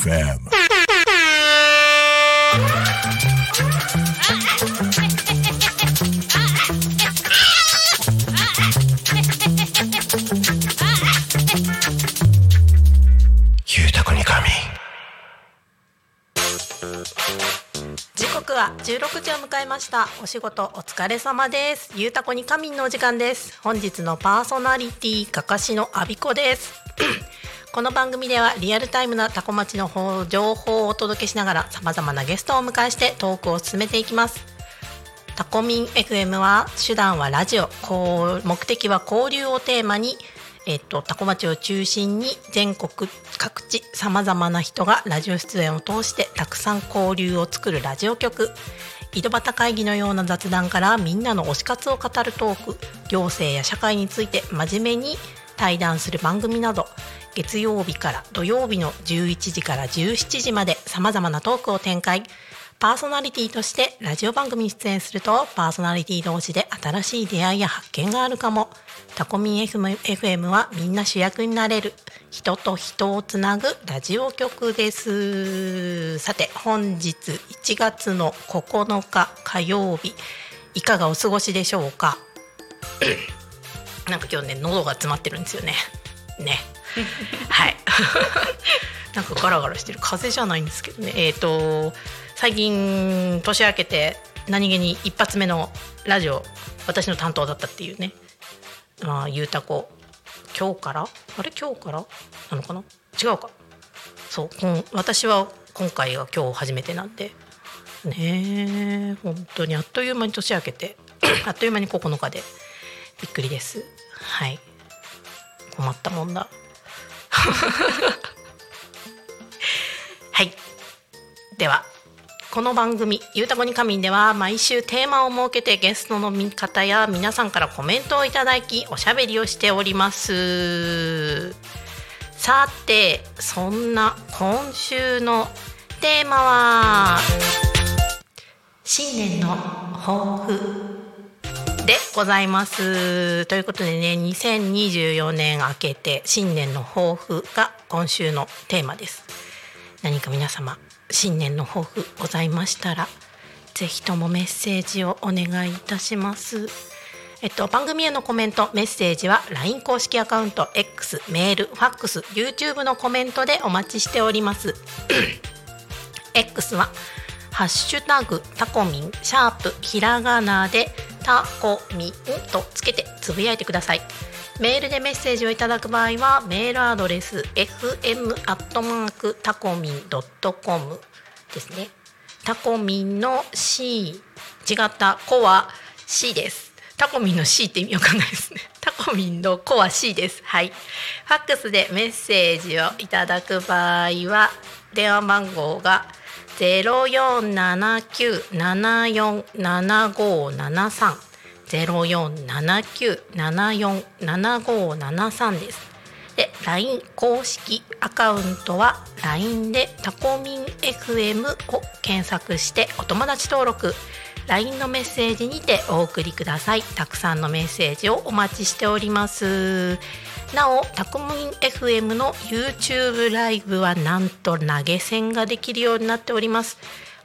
FM. ゆうたこに神。時刻は16時を迎えました。お仕事お疲れ様です。ゆうたこに仮眠のお時間です。本日のパーソナリティかかしのあびこですこの番組ではリアルタイムなタコ町の情報をお届けしながら様々なゲストをお迎えしてトークを進めていきます。タコミン FM は手段はラジオ。こう目的は交流をテーマにえっと、タコ町を中心に全国各地さまざまな人がラジオ出演を通してたくさん交流を作るラジオ局。井戸端会議のような雑談からみんなの推し活を語るトーク。行政や社会について真面目に対談する番組など月曜日から土曜日の11時から17時までさまざまなトークを展開。パーソナリティとしてラジオ番組に出演するとパーソナリティ同士で新しい出会いや発見があるかも。タコミン FM, はみんな主役になれる。人と人をつなぐラジオ局です。さて本日1月の9日火曜日いかがお過ごしでしょうか？なんか今日ね喉が詰まってるんですよね。ねはい。なんかガラガラしてる。風邪じゃないんですけどね。えっ、と最近年明けて何気に一発目のラジオ私の担当だったっていうね。まあゆうたこ。今日から？あれ？今日から？なのかな？違うか。そうこん私は今回が今日初めてなんで。ね本当に。あっという間に年明けて。あっという間に9日でびっくりです。はい。困ったもんだ。はい。ではこの番組「ゆうたこに仮眠」では毎週テーマを設けてゲストの方や皆さんからコメントをいただきおしゃべりをしております。さてそんな今週のテーマは新年の抱負。でございます。ということでね2024年明けて新年の抱負が今週のテーマです。何か皆様新年の抱負ございましたらぜひともメッセージをお願いいたします。えっと、番組へのコメントメッセージは LINE 公式アカウント X メールファックス YouTube のコメントでお待ちしております。X はハッシュタグタコミンシャープひらがなでタコミンとつけてつぶやいてください。メールでメッセージをいただく場合はメールアドレス fm アットマークタコミンドットコムですね。タコミンの C 違った「コ」は C です。タコミンの C って意味わかんないですね。タコミンの「コ」は C です。はい。ファックスでメッセージをいただく場合は電話番号が0479747573 0479747573です。で LINE 公式アカウントは LINE でタコミン FM を検索してお友達登録。LINE のメッセージにてお送りください。たくさんのメッセージをお待ちしております。なおタコミン FM の YouTube ライブはなんと投げ銭ができるようになっております。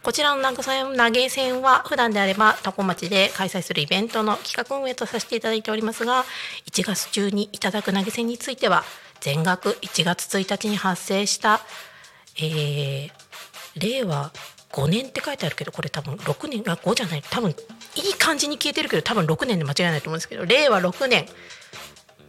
こちらの投げ銭投げ銭は普段であればタコ町で開催するイベントの企画運営とさせていただいておりますが1月中にいただく投げ銭については全額1月1日に発生した、えー、令和5年って書いてあるけどこれ多分6年あ5じゃない。多分いい感じに消えてるけど多分6年で間違いないと思うんですけど令和6年。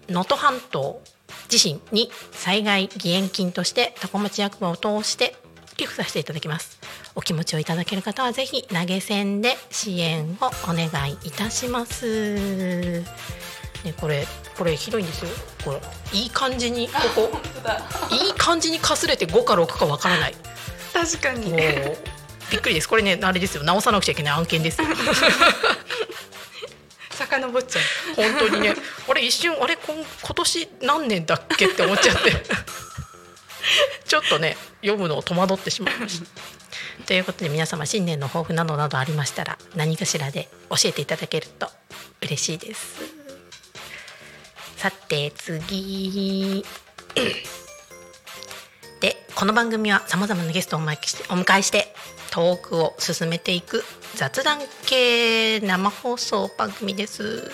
能登半島地震に災害義援金としてタコ町役場を通して寄付させていただきます。お気持ちをいただける方はぜひ投げ銭で支援をお願いいたします。ね、これこれ広いんですよ。これいい感じにここ。いい感じにかすれて5か6かわからない。確かに。びっくりです。これねあれですよ。直さなくちゃいけない案件ですよ 遡っちゃう本当にねあれ一瞬あれ今年何年だっけって思っちゃって ちょっとね読むのを戸惑ってしまいました。ということで皆様新年の抱負などなどありましたら何かしらで教えていただけると嬉しいです。さて次でこの番組はさまざまなゲストをお迎えしてトークを進めていく雑談系生放送番組です。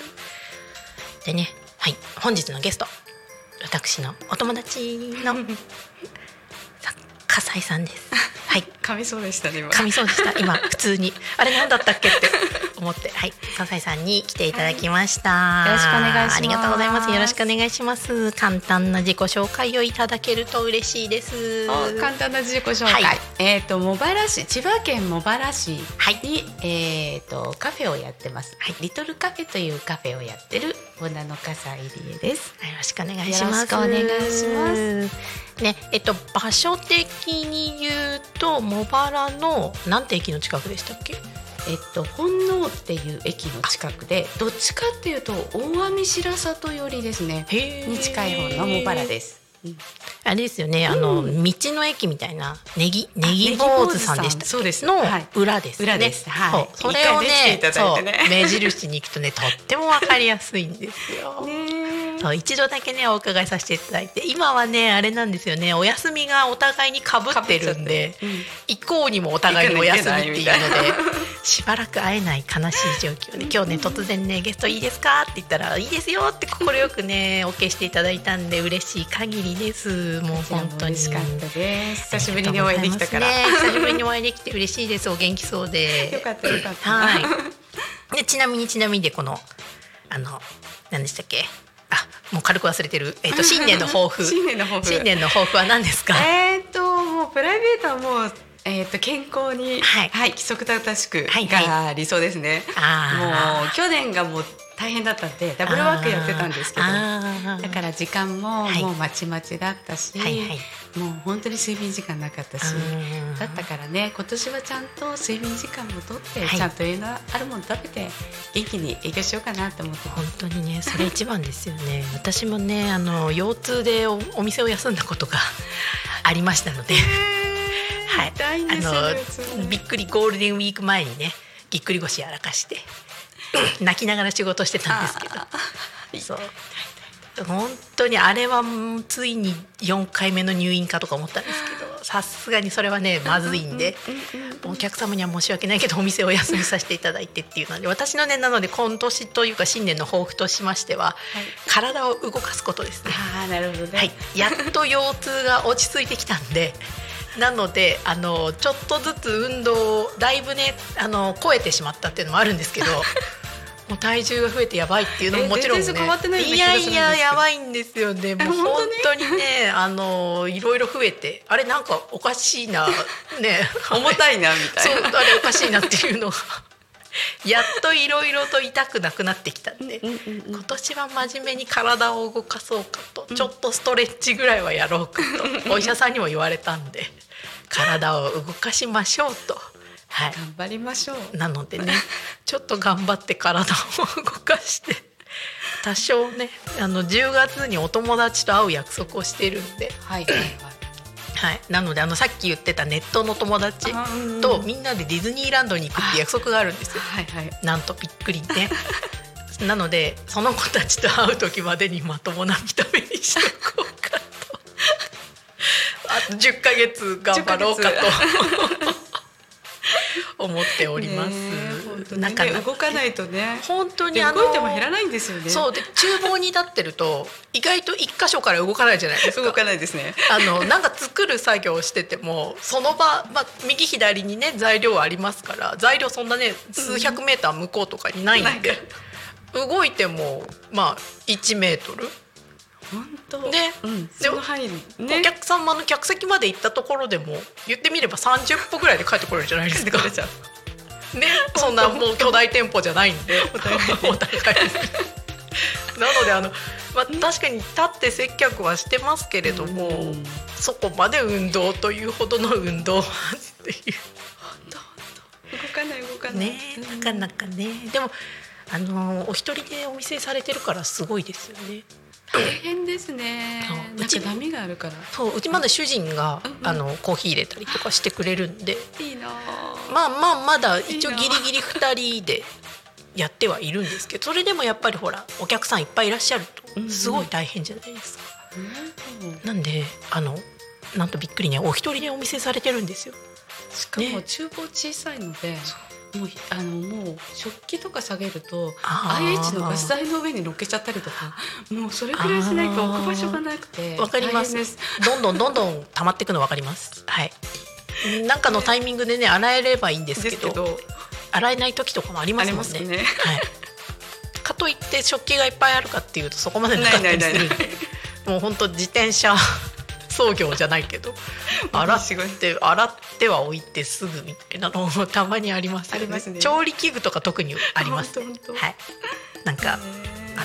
でね、はい、本日のゲスト私のお友達の笠井さんです。はい、噛みそうでしたね今。噛みそうでした。今 普通に。あれ何だったっけって思って。はい。笠井さんに来ていただきました、はいよろしくお願いします。ありがとうございます。よろしくお願いします。簡単な自己紹介をいただけると嬉しいです。お簡単な自己紹介、はい。えっ、と茂原市千葉県茂原市に、はい。えっ、とカフェをやってます、はい。リトルカフェというカフェをやってるオーナーの笠井理恵です。よろしくお願いします。お願いします。ねえっと場所的に言うと茂原のなんて駅の近くでしたっけ？えっと本能っていう駅の近くでどっちかっていうと大網白里寄りですね。に近い方の茂原です、うんあれですよね、あの道の駅みたいなネギネギ坊主さんでしたそうです。のはい。裏ですね。裏です。はい。それをねね、目印に行くとねとってもわかりやすいんですよ。ねそう一度だけねお伺いさせていただいて今はねあれなんですよねお休みがお互いにかぶってるんで、うん。以降にもお互いにお休みっていうのでしばらく会えない悲しい状況で今日ね突然ねゲストいいですか？って言ったらいいですよって快くね OK していただいたんで嬉しい限りです。もう本当に。嬉しかったです。久しぶりにお会いできたから、ね。久しぶりにお会いできて嬉しいです。お元気そうで。よかったよかった。はい。でちなみにちなみにでこのあの何でしたっけ？あもう軽く忘れてる、えっと 新年の抱負。新年の抱負。新年の抱負は何ですか？えーっともうプライベートはもうえーっと健康にはい規則正しくはいはい。が理想ですね。あー。もう去年がもう大変だったんでダブルワークやってたんですけど。だから時間もはい。もうまちまちだったし、はいはい。もう本当に睡眠時間なかったしうん。だったからね今年はちゃんと睡眠時間もとって、はい。ちゃんと栄養のあるもの食べて元気に営業しようかなと思って本当にねそれ一番ですよね。私もねあの腰痛でおお店を休んだことが ありましたので。はい。あのびっくりゴールデンウィーク前にねぎっくり腰やらかして 泣きながら仕事してたんですけど。そう。本当にあれはもうついに4回目の入院かとか思ったんですけどさすがにそれはねまずいんでお客様には申し訳ないけどお店をお休みさせていただいてっていうので私のねなので今年というか新年の抱負としましては、体を動かすことですね。ああなるほどね。はい、やっと腰痛が落ち着いてきたんでなのであのちょっとずつ運動をだいぶねあの超えてしまったっていうのもあるんですけど もう体重が増えてやばいっていうのもえもちろんね。変わってないいやいややばいんですよね。もう本本当にねあのいろいろ増えて。あれなんかおかしいなね。重たいなみたいな。そうあれおかしいなっていうのが。やっといろいろと痛くなくなってきたんで、今年は真面目に体を動かそうかと、ちょっとストレッチぐらいはやろうかと。お医者さんにも言われたんで。体を動かしましょうと。はい、頑張りましょう。なのでね ちょっと頑張って体を動かして 多少ねあの10月にお友達と会う約束をしているんで、はいはいなのであのさっき言ってたネットの友達とみんなでディズニーランドに行くって約束があるんですよ。はいはい。なんとびっくりね。なのでその子たちと会う時までにまともな見た目にしとこうかと。あと10ヶ月頑張ろうかと 思っております。なかなか動かないとね。本当に動いても減らないんですよね。そうで厨房に立ってると意外と一箇所から動かないじゃないですか。動かないですね。あのなんか作る作業をしててもその場、まあ、右左にね材料ありますから材料そんなね数百メーター向こうとかにないんで、動いてもまあ1メートル。ね。うん。でその範囲にね。お客様の客席まで行ったところでも言ってみれば30歩ぐらいで帰ってこれるじゃないですか。ね、そんなもう巨大店舗じゃないんで。お互いなのであの、まあ、確かに立って接客はしてますけれども、うん。そこまで運動というほどの運動はってい動かない動かない。うねなかなかね。でもあのお一人でお店されてるからすごいですよね。大変ですねそう。なんか波があるから。そううちまだ主人が、うんうんあのコーヒー入れたりとかしてくれるんでいいなあ。まあまあまだ一応ギリギリ2人でやってはいるんですけどそれでもやっぱりほらお客さんいっぱいいらっしゃるうんうんとすごい大変じゃないですか。うんなんであのなんとびっくりねお一人でお店されてるんですよ。しかも厨房小さいので、もうあのもう食器とか下げると IH のガス台の上に乗っけちゃったりとかもうそれくらいしないと置く場所がなくてわかりますどんどんどんどん 溜まっていくのわかります。はい。なんかのタイミングでね洗えればいいんですけど洗えない時とかもありますもんね。ねはい。かといって食器がいっぱいあるかっていうとそこまでなかったりするもう本当自転車操業じゃないけど洗って洗っては置いてすぐみたいなのもたまにありますよねますね調理器具とか特にあります本当本当はいなんかあ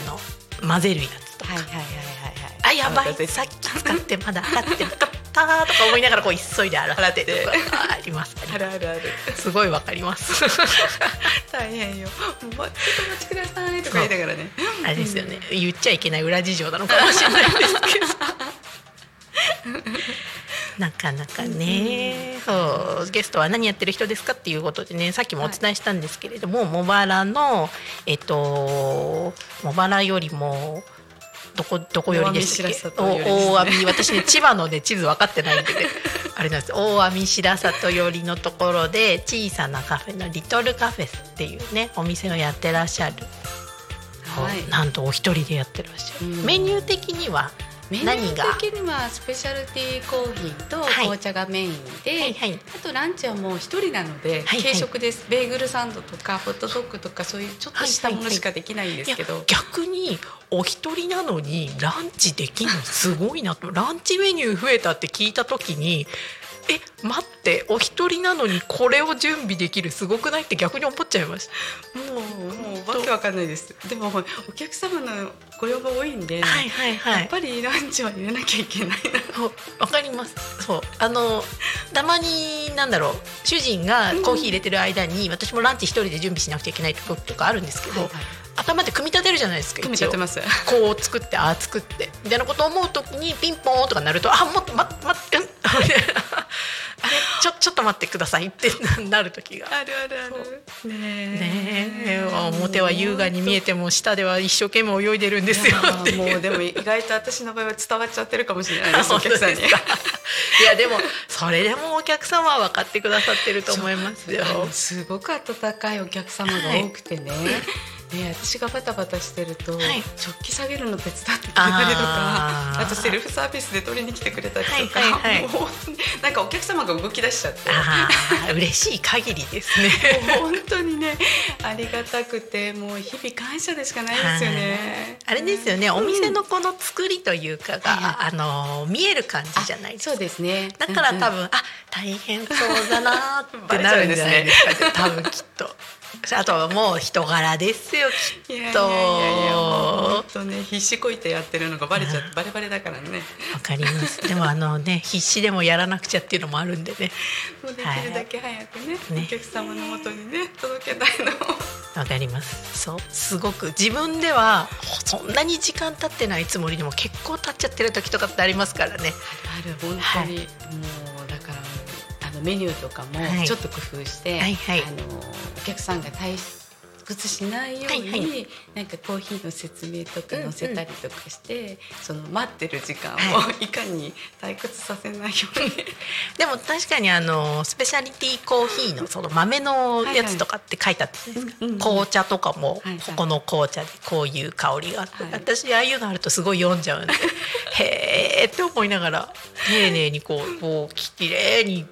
の混ぜるやつとかはいはいはいはいはいあやばいさっき使ってまだ洗ってなかったとか思いながらこう急いで洗ってとかありますああるあるあるすごいわかります大変よもうちょっとお待ちくださいとか言いながらねあれですよね言っちゃいけない裏事情なのかもしれないですけど なかなかね、そうゲストは何やってる人ですかっていうことでねさっきもお伝えしたんですけれども、茂原のえっと茂原よりもどこどこよりでしたっけ？大網ねお大網。私ね千葉ので地図分かってないんでね。あれなんです。大網白里寄りのところで小さなカフェのリトルカフェスっていうねお店をやってらっしゃる、はい。なんとお一人でやってらっしゃる、うん。メニュー的にはメニュー的にはスペシャルティーコーヒーとはい。紅茶がメインで、はいはい。あとランチはもう一人なので、はい軽食です。ベーグルサンドとかホットドッグとかそういうちょっとしたものしかできないんですけど、いや逆にお一人なのにランチできるのすごいなと。ランチメニュー増えたって聞いた時にえ待ってお一人なのにこれを準備できるすごくないって逆に思っちゃいました。もうもうわけわかんないです。でもお客様のご要望多いんで、はいはいはい。やっぱりランチは入れなきゃいけないな。わかります。そう。あのたまになんだろう主人がコーヒー入れてる間に、私もランチ一人で準備しなくちゃいけない時とかあるんですけど、はいはい頭で組み立てるじゃないですか組み立てます。こう作ってああ作って。みたいなことを思う時にピンポーンとかなるとあもっと待って待って。うんあれちょちょっと待ってくださいって なる時が。あるあるある。ねねえ。表は優雅に見えても下では一生懸命泳いでるんですよもうでも意外と私の場合は伝わっちゃってるかもしれないですお客さんに。いやでもそれでもお客様は分かってくださってると思いますよ。すごく温かいお客様が多くてね、で私がバタバタしてると、はい。食器下げるの手伝ってくれたりとか あとセルフサービスで取りに来てくれたりとか、はいはいはい。もうなんかお客様が動き出しちゃって。嬉しい限りですね。本当にねありがたくてもう日々感謝でしかないですよね。あれですよね、お店のこの作りというかが、はいはあの見える感じじゃないそうですね。だから多分、分、あ大変そうだなってなるんじゃないですかね。多分きっとあとはもう人柄ですよきっいやいやいとや本当ね必死こいてやってるのがバレちゃバレバレだからね。わかります。でもあのね必死でもやらなくちゃっていうのもあるんでね。もうできるだけ早くね、ねお客様のもとにね届けたいのを。わかります。そう。すごく。自分ではそんなに時間経ってないつもりでも結構経っちゃってる時とかってありますからね。ある。本当に、もうだからあのメニューとかはいもちょっと工夫して、はいはい。あのお客さんが退屈しないように、はいはなんかコーヒーの説明とか載せたりとかして、その待ってる時間をはい。かに退屈させないように。でも確かにあのスペシャリティコーヒーのその豆のやつとかって書いてあったじゃないですか、うんうんうん紅茶とかもはいはい。ここの紅茶でこういう香りがあって、はい。私ああいうのあるとすごい読んじゃうんでへーって思いながら丁寧にこうこうきれいに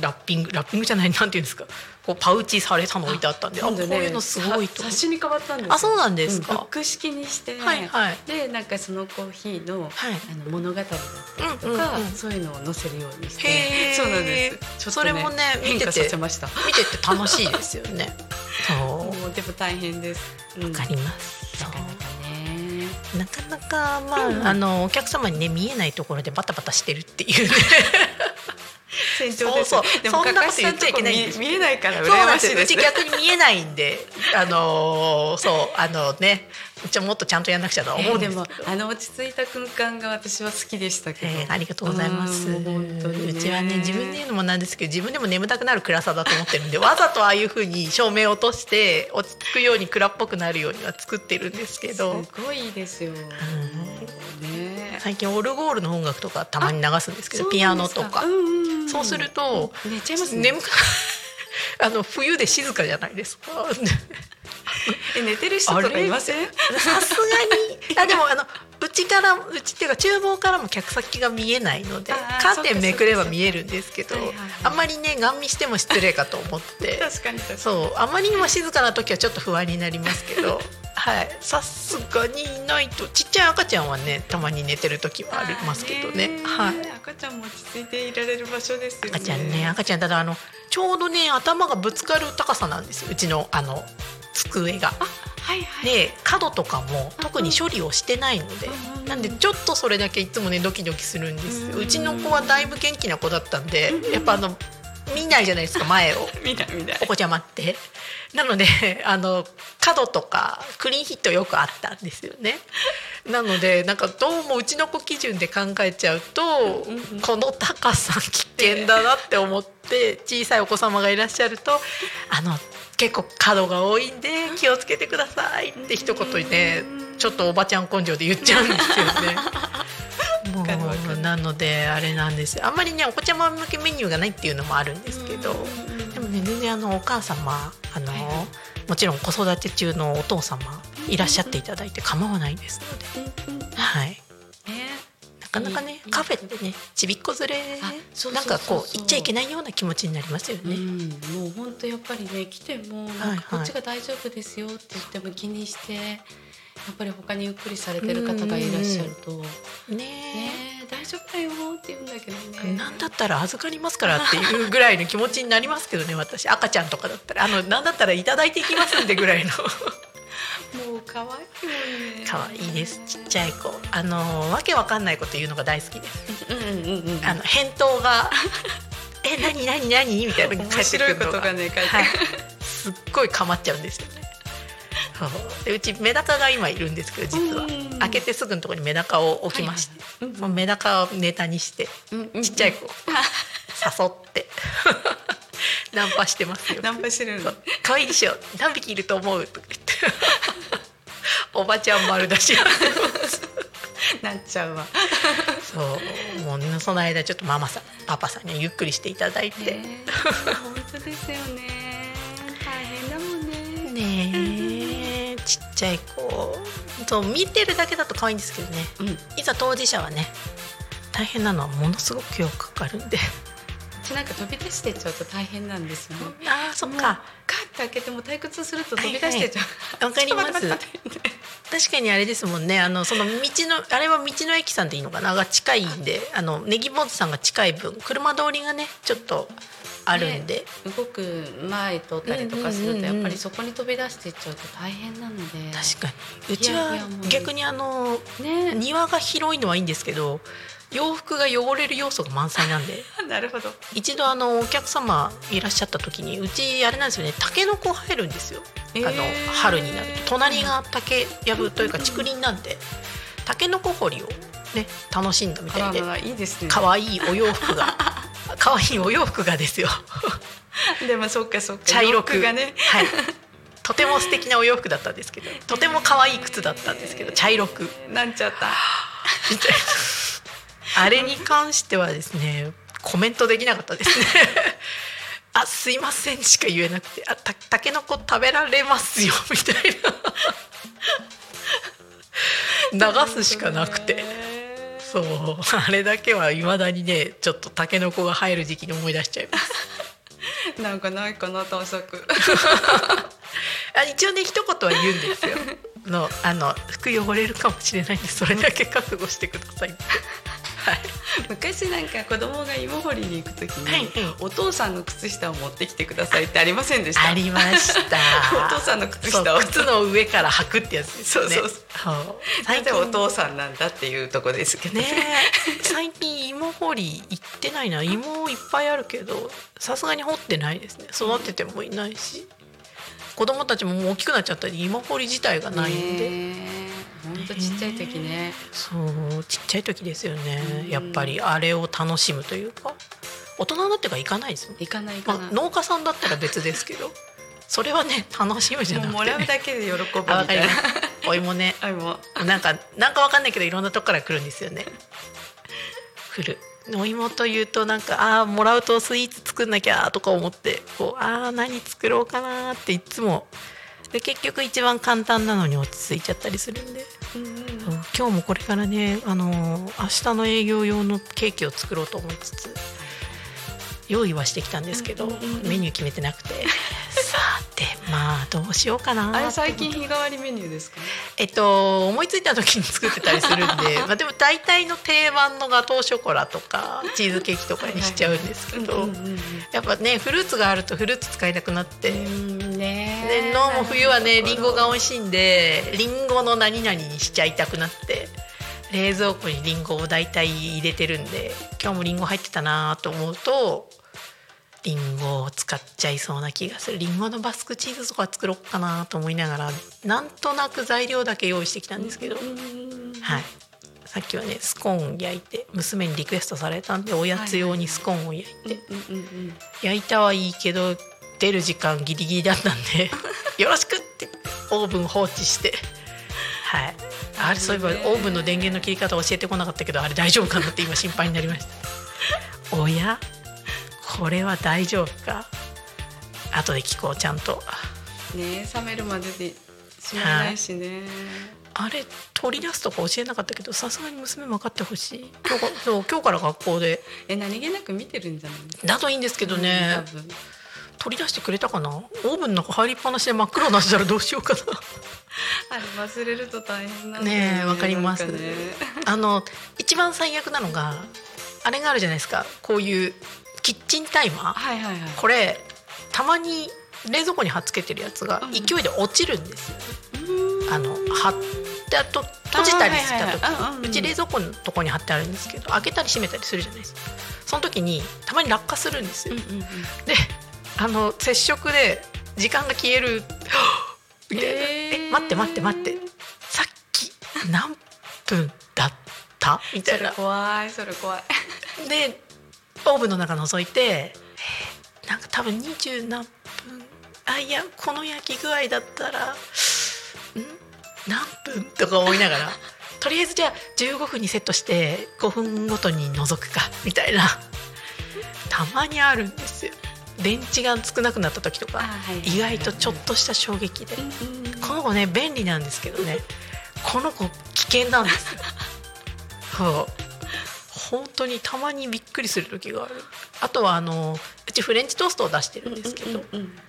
ラッピングラッピングじゃないなんていうんですか。こうパウチされたの置いてあったんであこういうのすごいと冊子に変わったんですよ。あそうなんですか。ブック式にして、はいはい。でなんかそのコーヒーの,、はい。あの物語だったりとか、うんうんうん。そういうのを載せるようにして。そうなんです。ちょっと、それもね見てて見てて楽しいですよね。そもうでも大変です。わうわかります。そう。なかなかね。なかなかまあ、うん。あのお客様にね見えないところでバタバタしてるっていうね 成長です。そうそう。でもそんなこと言っちゃいけない見見えないからそう羨なんです。ようち逆に見えないんであのーそうあのね。ちょもっとちゃんとやんなくちゃとは思うんです。けど、あの落ち着いた空間が私は好きでしたけど、えーありがとうございます。うちはね自分で言うのもなんですけど自分でも眠たくなる暗さだと思ってるんで わざとああいう風に照明を落として落ち着くように暗っぽくなるようには作ってるんですけど。すごいいいですよ。ね最近オルゴールの音楽とかたまに流すんですけどピアノとか、そうすると寝ちゃいますね。眠くあの冬で静かじゃないですか。え寝てる人とかいません？さすがに。あでもあのうちからうちっていうか厨房からも客先が見えないのでカーテンめくれば見えるんですけどはいはいはいあんまりねガン見しても失礼かと思って。確かに確かに。そうあまりにも静かな時はちょっと不安になりますけどはい。さすがにいないと。ちっちゃい赤ちゃんはねたまに寝てる時はありますけどね。はい。赤ちゃんも落ち着いていられる場所ですよね。赤ちゃんね赤ちゃんただあのちょうどね頭がぶつかる高さなんですよ。うちのあの机が。はいはい。で角とかも特に処理をしてないので、うんなんでちょっとそれだけいつもねドキドキするんですよ、うんうちの子はだいぶ元気な子だったんで、やっぱあの見ないじゃないですか前を。見ない見ないお子ちゃまって。なので あの角とかクリーンヒットよくあったんですよね。なのでなんかどうもうちの子基準で考えちゃうと、この高さ危険だなって思って小さいお子様がいらっしゃるとあの結構角が多いんで気をつけてくださいって一言ねちょっとおばちゃん根性で言っちゃうんですよね。もうるなのであれなんですよ。あんまりねお子ちゃま向けメニューがないっていうのもあるんですけど、でもね全然あのお母様あの、はい。もちろん子育て中のお父様いらっしゃっていただいて構わないですので、はい、かなかねいいカフェってねちびっこ連れなんかこう行っちゃいけないような気持ちになりますよね。うん、もう本当やっぱりね来てもはいなんかこっちが大丈夫ですよって言っても気にして、やっぱり他にゆっくりされてる方がいらっしゃると「ねねえ大丈夫だよ」って言うんだけどね。なんだったら預かりますからっていうぐらいの気持ちになりますけどね私。赤ちゃんとかだったら。あのなんだったらいただいていきますんでぐらいのもう可愛いね。可愛いです。ちっちゃい子。あのわけわかんないこと言うのが大好きです。うんうんうんうん。あの返答が「え何何何?」みたいな面白いことがね書いてはい、すっごいかまっちゃうんですよね。でうちメダカが今いるんですけど実は。うん開けてすぐのところにメダカを置きまして、はいはいうんもうメダカをネタにしてちっちゃい子。を 誘って ナンパしてますよ。ナンパしてるの？可愛いでしょ？何匹いると思う？とか言って。おばちゃん丸出し。なっちゃうわ。そう。もうねその間ちょっとママさんパパさんにはゆっくりしていただいて、本当ですよね。大変だもんね。ねえ。ちっちゃい子。そう見てるだけだと可愛いんですけどね。うん。いざ当事者はね大変なのはものすごくよくかかるんで私なんか飛び出してっちゃうと大変なんですよね。あーそっか。カッて開けても退屈すると飛び出してっちゃう。わかります確かにあれですもんね。あのその道のあれは道の駅さんでいいのかな？が近いんであのネギ坊主さんが近い分車通りがねちょっとあるんで、動く前通ったりとかするとやっぱりそこに飛び出していっちゃうと大変なので。確かに。うちは逆にあのね。庭が広いのはいいんですけど洋服が汚れる要素が満載なんで。なるほど。一度あのお客様いらっしゃった時にうちあれなんですよね。タケノコ入るんですよ、えー。あの春になると。隣が竹やぶというか竹林なんで。タケノコ掘りをね楽しんだみたいで。あららいいですね。可愛いお洋服が。可愛いお洋服がですよ。でもそっかそっか。茶色く。がね。はい。とても素敵なお洋服だったんですけど。とても可愛い靴だったんですけど。茶色く。なんちゃった。みたいなあれに関してはですねコメントできなかったですね。あすいませんしか言えなくてあたたけのこ食べられますよみたいな。流すしかなくて。そう。あれだけはいまだにねちょっとたけのこが入る時期に思い出しちゃいます。なんかないかな探索。あ一応ね一言は言うんですよ。のあの服汚れるかもしれないんでそれだけ覚悟してください。ってはい。昔なんか子供が芋掘りに行く時に、はい。はいお父さんの靴下を持ってきてくださいってありませんでした？ありました。お父さんの靴下を。靴の上から履くってやつですよね。そうそうそう。お父さんなんだっていうとこですけどね。え。最近芋掘り行ってないな。芋いっぱいあるけどさすがに掘ってないですね。育ててもいないし。子供たちももう大きくなっちゃったり芋掘り自体がないんで、本当ちっちゃい時ね。そうちっちゃい時ですよね。やっぱりあれを楽しむというか。大人になってから行かないですもん、行かない行かまあ農家さんだったら別ですけど。それはね楽しむじゃなくて、ね、もらうだけで喜ぶみたいな。お芋ね。あもなんかなんかわかんないけどいろんなとこから来るんですよね。来る。お芋というとなんかああもらうとスイーツ作んなきゃとか思ってこうああ何作ろうかなっていつもで結局一番簡単なのに落ち着いちゃったりするんで、うん今日もこれからねあのー明日の営業用のケーキを作ろうと思いつつ用意はしてきたんですけど、うんうんうんうん。メニュー決めてなくてあどうしようかな。あれ最近日替わりメニューですか？えっと、思いついた時に作ってたりするんで まあでも大体の定番のガトーショコラとかチーズケーキとかにしちゃうんですけどやっぱねフルーツがあるとフルーツ使いたくなって。うんねで脳も冬はねりんごが美味しいんでりんごの何々にしちゃいたくなって。冷蔵庫にりんごを大体入れてるんで今日もりんご入ってたなと思うとりんごを使っちゃいそうな気がする。りんごのバスクチーズとか作ろうかなと思いながらなんとなく材料だけ用意してきたんですけど、うんはい。さっきはねスコーン焼いて娘にリクエストされたんでおやつ用にスコーンを焼いて、焼いたはいいけど出る時間ギリギリだったんで よろしくって言ってオーブン放置して。はい。あれそういえばオーブンの電源の切り方教えてこなかったけどあれ大丈夫かなって今心配になりました。おや？これは大丈夫か。後で聞こうちゃんと。ね冷めるまででしまえないしね、あれ取り出すとか教えなかったけどさすがに娘も分かってほしい。今日か そう今日から学校で。え何気なく見てるんじゃない？ですかだといいんですけどね、多分。取り出してくれたかな？オーブンの中入りっぱなしで真っ黒になったらどうしようかな。あれ忘れると大変なんねえわかります。ね。あの一番最悪なのがあれがあるじゃないですか。こういうキッチンタイマー？はいはいはい。これたまに冷蔵庫に貼っつけてるやつがうん。勢いで落ちるんですよ。ね、うん。あの貼ってあと閉じたりした時、あはいはい。はいうち冷蔵庫のとこに貼ってあるんですけど開けたり閉めたりするじゃないですか。その時にたまに落下するんですよ、うんうんうん。であの接触で時間が消える みたいな、え待って待って待って。さっき何分だった？みたそれいな怖いそれ怖い。でオーブンの中覗いてえーなんか多分二十何分あいやこの焼き具合だったらん？何分とか思いながら とりあえずじゃあ15分にセットして5分ごとに覗くかみたいな。たまにあるんですよ。電池が少なくなった時とか意外とちょっとした衝撃で。この子ね便利なんですけどね。この子危険なんですよ。そう本当にたまにびっくりする時がある。あとはあのうちフレンチトーストを出してるんですけど、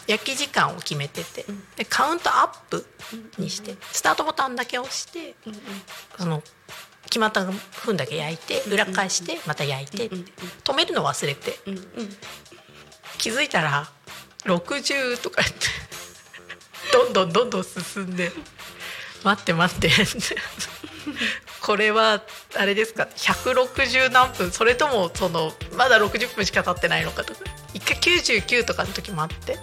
焼き時間を決めててうん。でカウントアップにしてスタートボタンだけ押してうんうん。その決まった分だけ焼いて裏返してまた焼いて止めるの忘れて。うんうん。気づいたら60とか言ってどんどんどんどん進んで待って待って これはあれですか？160何分？それともそのまだ60分しか経ってないのかとか？一回99とかの時もあって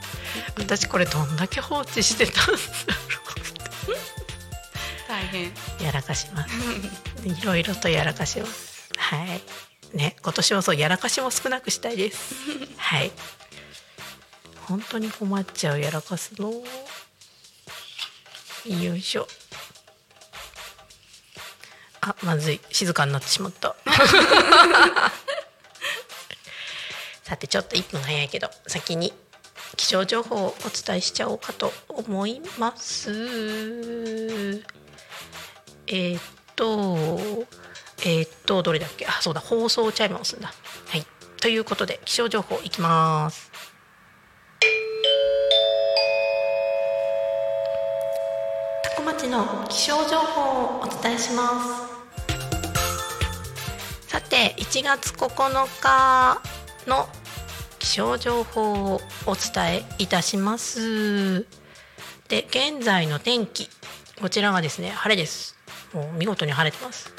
私これどんだけ放置してたん？だ ろ大変。うやらかします。いろいろとやらかします。はい。ね今年はそうやらかしも少なくしたいです。はい。本当に困っちゃうやらかすの。よいしょあまずい。静かになってしまった。さてちょっと1分早いけど先に気象情報をお伝えしちゃおうかと思います。えーっとえーっとどれだっけ？あそうだ放送チャイムを押すんだ。はい。ということで気象情報いきます。タコ町の気象情報をお伝えします。さて1月9日の気象情報をお伝えいたします。で現在の天気こちらがですね晴れです。もう見事に晴れてます。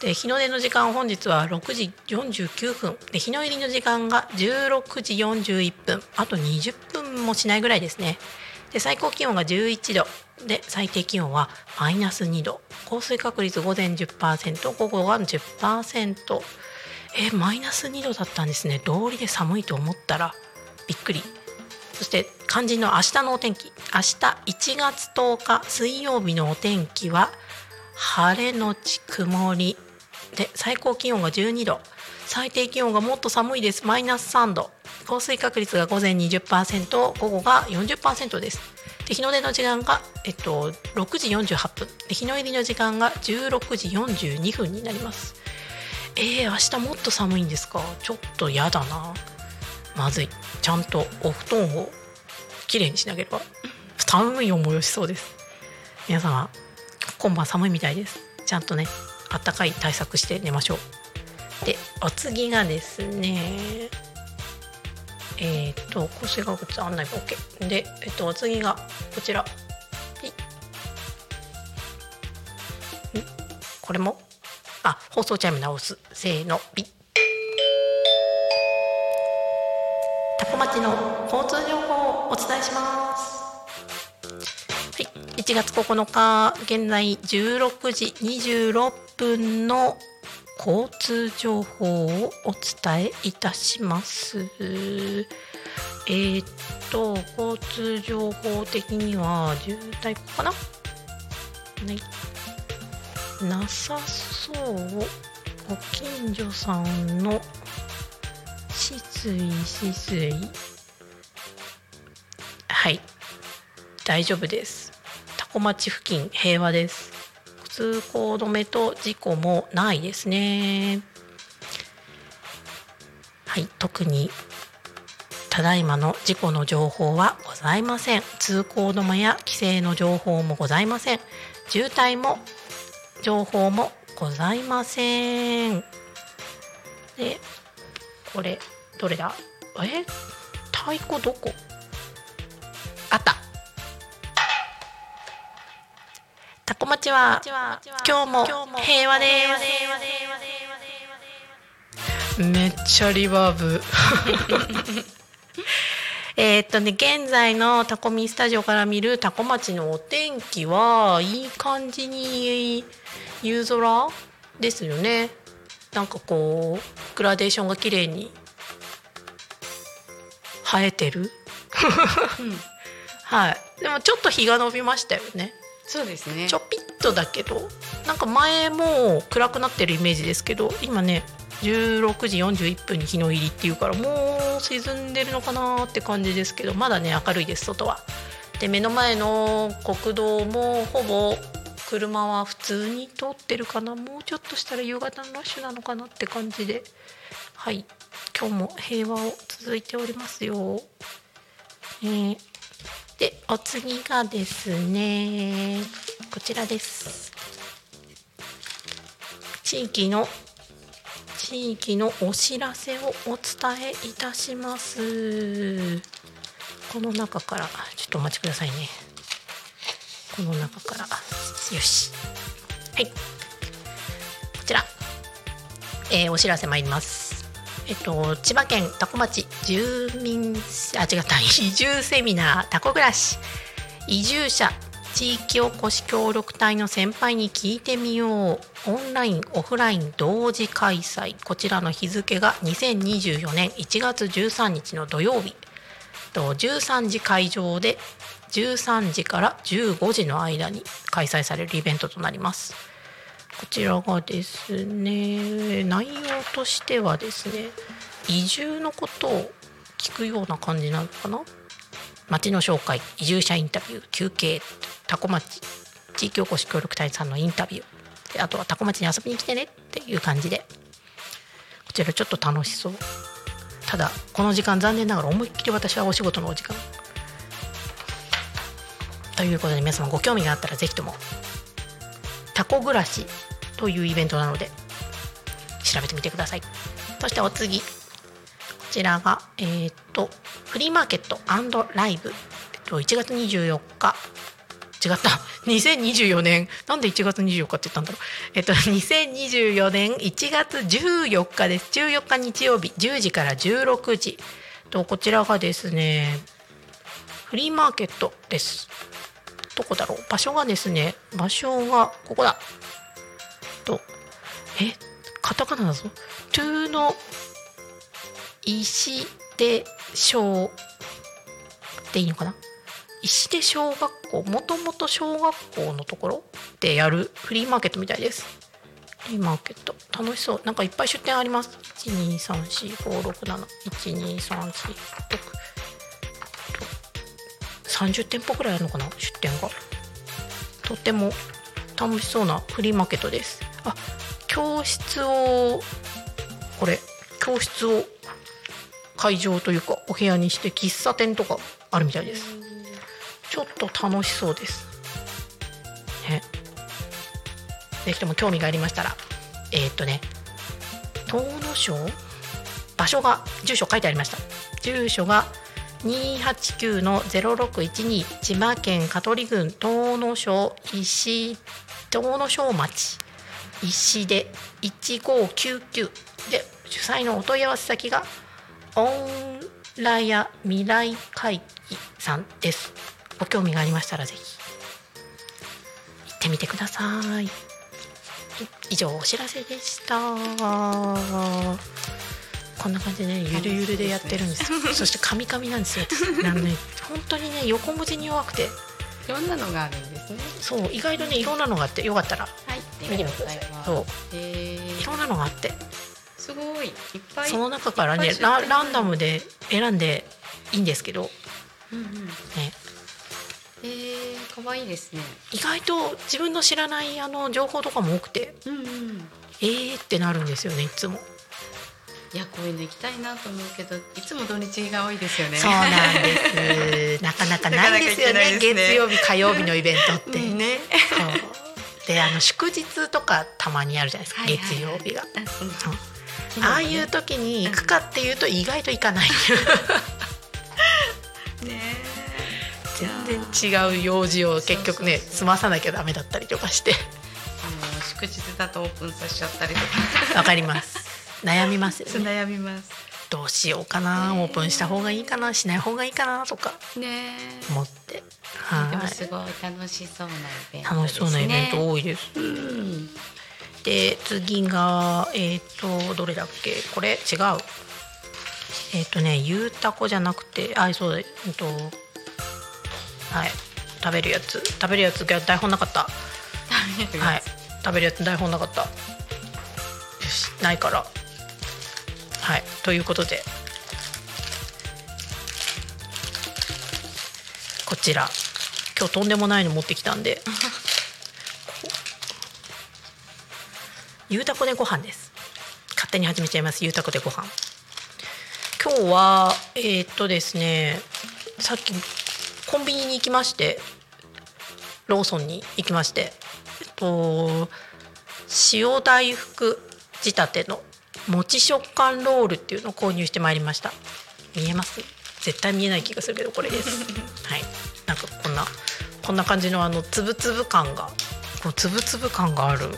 で日の出の時間本日は6時49分。で日の入りの時間が16時41分。あと20分もしないぐらいですね。で最高気温が11度。で最低気温はマイナス2度。降水確率午前10%午後は10%えマイナス2度だったんですね。道理で寒いと思ったらびっくり。そして肝心の明日のお天気。明日1月10日水曜日のお天気は晴れのち曇り。で最高気温が12度。最低気温がもっと寒いです。マイナス3度。降水確率が午前20%午後が40%です。で日の出の時間が、えっと、6時48分。で日の入りの時間が16時42分になります。えー、明日もっと寒いんですか？ちょっと嫌だな。まずい。ちゃんとお布団をきれいにしなければ。寒い思いをしそうです。皆様今晩寒いみたいです。ちゃんとねあったかい対策して寝ましょう。でお次がですねえっ、ー、と降水確率案内 OK で、えっ、ー、と次がこちら。これも？あ放送チャイム直す。せーの。ピタコ町の交通情報をお伝えします。はい。1月9日現在16時26分の交通情報をお伝えいたします。えー、っと交通情報的には渋滞かな？はいなさそう。ご近所さんの止水止水はい。大丈夫です。多古町付近平和です。通行止めと事故もないですね。はい特にただいまの事故の情報はございません。通行止めや規制の情報もございません。渋滞も情報もございません。でこれどれだ？え？太鼓どこ？あった。タコ町は今日も平和です。めっちゃリバーブ。えっとね現在のタコミスタジオから見るタコ町のお天気はいい感じに夕空ですよね。なんかこうグラデーションが綺麗に生えてる、うん、はい。でもちょっと日が伸びましたよねそうですね。ちょぴっとだけどなんか前も暗くなってるイメージですけど今ね16時41分に日の入りっていうからもう沈んでるのかなって感じですけどまだね明るいです外は。で目の前の国道もほぼ車は普通に通ってるかな。もうちょっとしたら夕方のラッシュなのかなって感じで。はい。今日も平和を続いておりますよ。え。ー、でお次がですねこちらです。地域の地域のお知らせをお伝えいたします。この中からちょっとお待ちくださいね。この中から。よし。はい。こちら、えー、お知らせ参ります。えっと千葉県多古町住民あ違った。移住セミナータコ暮らし。移住者地域おこし協力隊の先輩に聞いてみよう。オンラインオフライン同時開催。こちらの日付が2024年1月13日の土曜日。13時会場で13時から15時の間に開催されるイベントとなります。こちらがですね内容としてはですね移住のことを聞くような感じなのかな？町の紹介移住者インタビュー休憩多古町地域おこし協力隊さんのインタビュー。であとは多古町に遊びに来てねっていう感じで。こちらちょっと楽しそう。ただこの時間残念ながら思いっきり私はお仕事のお時間。ということで皆様ご興味があったら是非ともタコ暮らしというイベントなので調べてみてください。そしてお次。こちらがえっ、とフリーマーケットライブ、えっと、1月24日。違った。2024年。なんで1月24日って言ったんだろう。えっと2024年1月14日です。14日日曜日。10時から16時。とこちらがですねフリーマーケットです。どこだろう？場所がですね場所がここだ。とえカタカナだぞ。トゥーの石でしょうでいいのかな？石出小学校もともと小学校のところでやるフリーマーケットみたいです。フリーマーケット。楽しそう。なんかいっぱい出店あります。1、2、3、4、5、6、7。1、2、3、4、6 30店舗くらいあるのかな？出店が。とても楽しそうなフリーマーケットです。あ教室をこれ教室を会場というかお部屋にして喫茶店とかあるみたいです。ちょっと楽しそうです。ね。ぜひとも興味がありましたらえーっとね東野省場所が住所書いてありました。住所が289の0612千葉県香取郡東野省石東野省町石で1599で主催のお問い合わせ先がオンラヤ未来会議さんです。ご興味がありましたらぜひ。行ってみてください。以上お知らせでした。こんな感じでねゆるゆるでやってるんですよ。そしてカミカミなんですよ。あのね本当にね横文字に弱くて。いろんなのがあるんですね。そう意外とねいろんなのがあってよかったら。はい。見てみてください。そう。へいろんなのがあって。すごい。いっぱいその中からねラランダムで選んでいいんですけど、うんうん。ね、えー、可愛いですね。意外と自分の知らないあの情報とかも多くて。うんうん。えーってなるんですよねいつも。いやこういうの行きたいなと思うけどいつも土日が多いですよねそうなんです。なかなかないですよね。ね月曜日火曜日のイベントって。うであの祝日とかたまにあるじゃないですか、はいはいはい月曜日が。うんああいう時に行くかっていうと意外と行かない。ね全然違う用事を結局ね済まさなきゃダメだったりとかして。あの祝日だとオープンさせちゃったりとかわかります。悩みますよね。悩みます。どうしようかな、オープンした方がいいかな、しない方がいいかなとかね思って。ではもすごい楽しそうなイベンい。ト楽しそうなイベント多多いです。うん。で次がえっ、とどれだっけ？これ？違う。えっ、とねゆうたこじゃなくてあそうだ。えっとはい。食べるやつ。食べるやつが台本なかった。はい。食べるやつ台本なかった。よしないからはいということで。こちら。今日とんでもないの持ってきたんで。ゆうたこでご飯です。勝手に始めちゃいます。ゆうたこでご飯。今日はえーっとですね。さっきコンビニに行きまして。ローソンに行きまして。えっと塩大福仕立てのもち食感ロールっていうのを購入してまいりました。見えます？絶対見えない気がするけどこれです。はい。なんかこんなこんな感じのあのつぶつぶ感がこうつぶつぶ感がある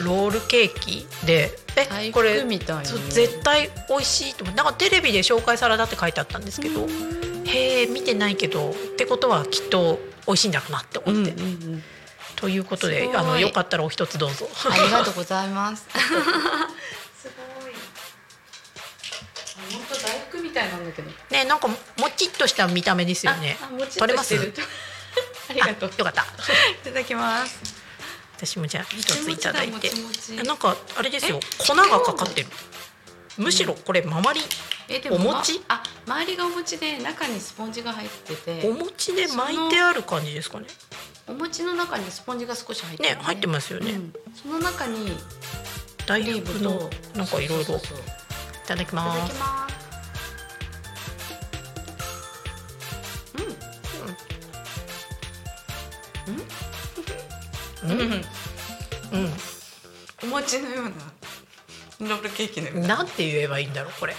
ロールケーキでえ大これ絶対美味しいと思ってなんかテレビで紹介サラダって書いてあったんですけどへえ見てないけどってことはきっと美味しいんだろうなって思って、うんうんうん。ということであのよかったらお一つどうぞ。ありがとうございます。たいなんだけど。ねなんかもちっとした見た目ですよね。取れます？ありがとう。あよかった。いただきます。私もじゃあ一ついただいて。なんかあれですよ。え？粉がかかってる。むしろこれ周りえでお餅？まあ周りがお餅で中にスポンジが入ってて。お餅で巻いてある感じですかね。お餅の中にスポンジが少し入ってる、ね。入ってますよね、うん。その中に大福のとなんかいろいろいただきますうんうんお餅のようなロールケーキのようななん。て言えばいいん。だろうこれ、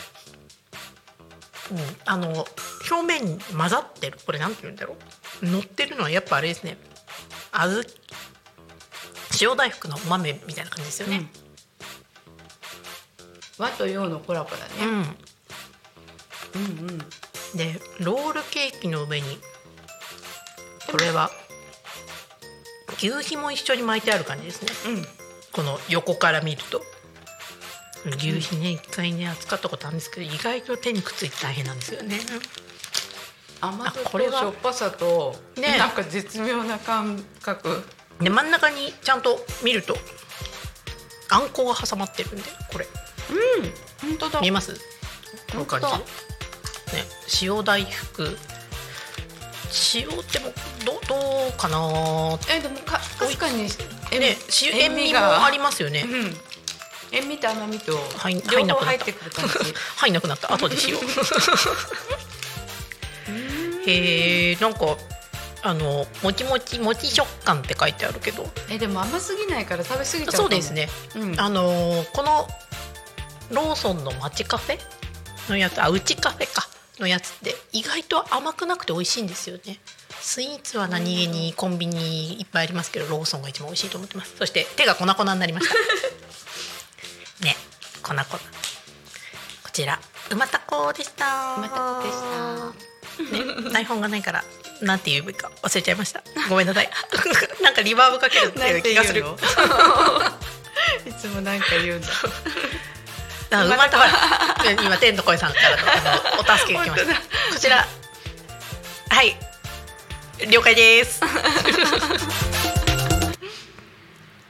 うん、あの表面に混ざってるこれなん。て言うん。だろう乗ってるのはやっぱあれですねあず塩大福のお豆みたいな感じですよね、和と洋のコラボだね、うん。うん。うん。でロールケーキの上にこれは牛皮も一緒に巻いてある感じですね。うん。この横から見ると。牛皮ね一回ね扱ったことあるんですけど意外と手にくっついて大変なんですよね。甘さとこれはしょっぱさと、ね。なんか絶妙な感覚。で真ん中にちゃんと見るとあんこが挟まってるんでこれ。本当だ。見えます？この感じ？本ね。塩大福塩ってもどどうかな？えでもか確かに塩ね塩塩味もありますよね。うん。塩味と甘みとはい両入んなくなった。方入ってくる感じ。入んなくなった。後でしようへえんかあのもちもちもち食感って書いてあるけど。えでも甘すぎないから食べ過ぎちゃうそうですね。うん。あのこのローソンの街カフェのやつあうちカフェかのやつって意外と甘くなくて美味しいんですよね。スイーツは何気にコンビニいっぱいありますけどローソンが一番美味しいと思ってます。そして手が粉々になりましたね粉々。こちらうまたこでした。うまたこでした。ね、台本がないからなんて言うべきか忘れちゃいました。ごめんなさい。なんかリバーブかけるっていう気がする いつもなんか言うんだあうまたこ今天の声さんからのお助けが来ました。本こちら。はい。了解です。う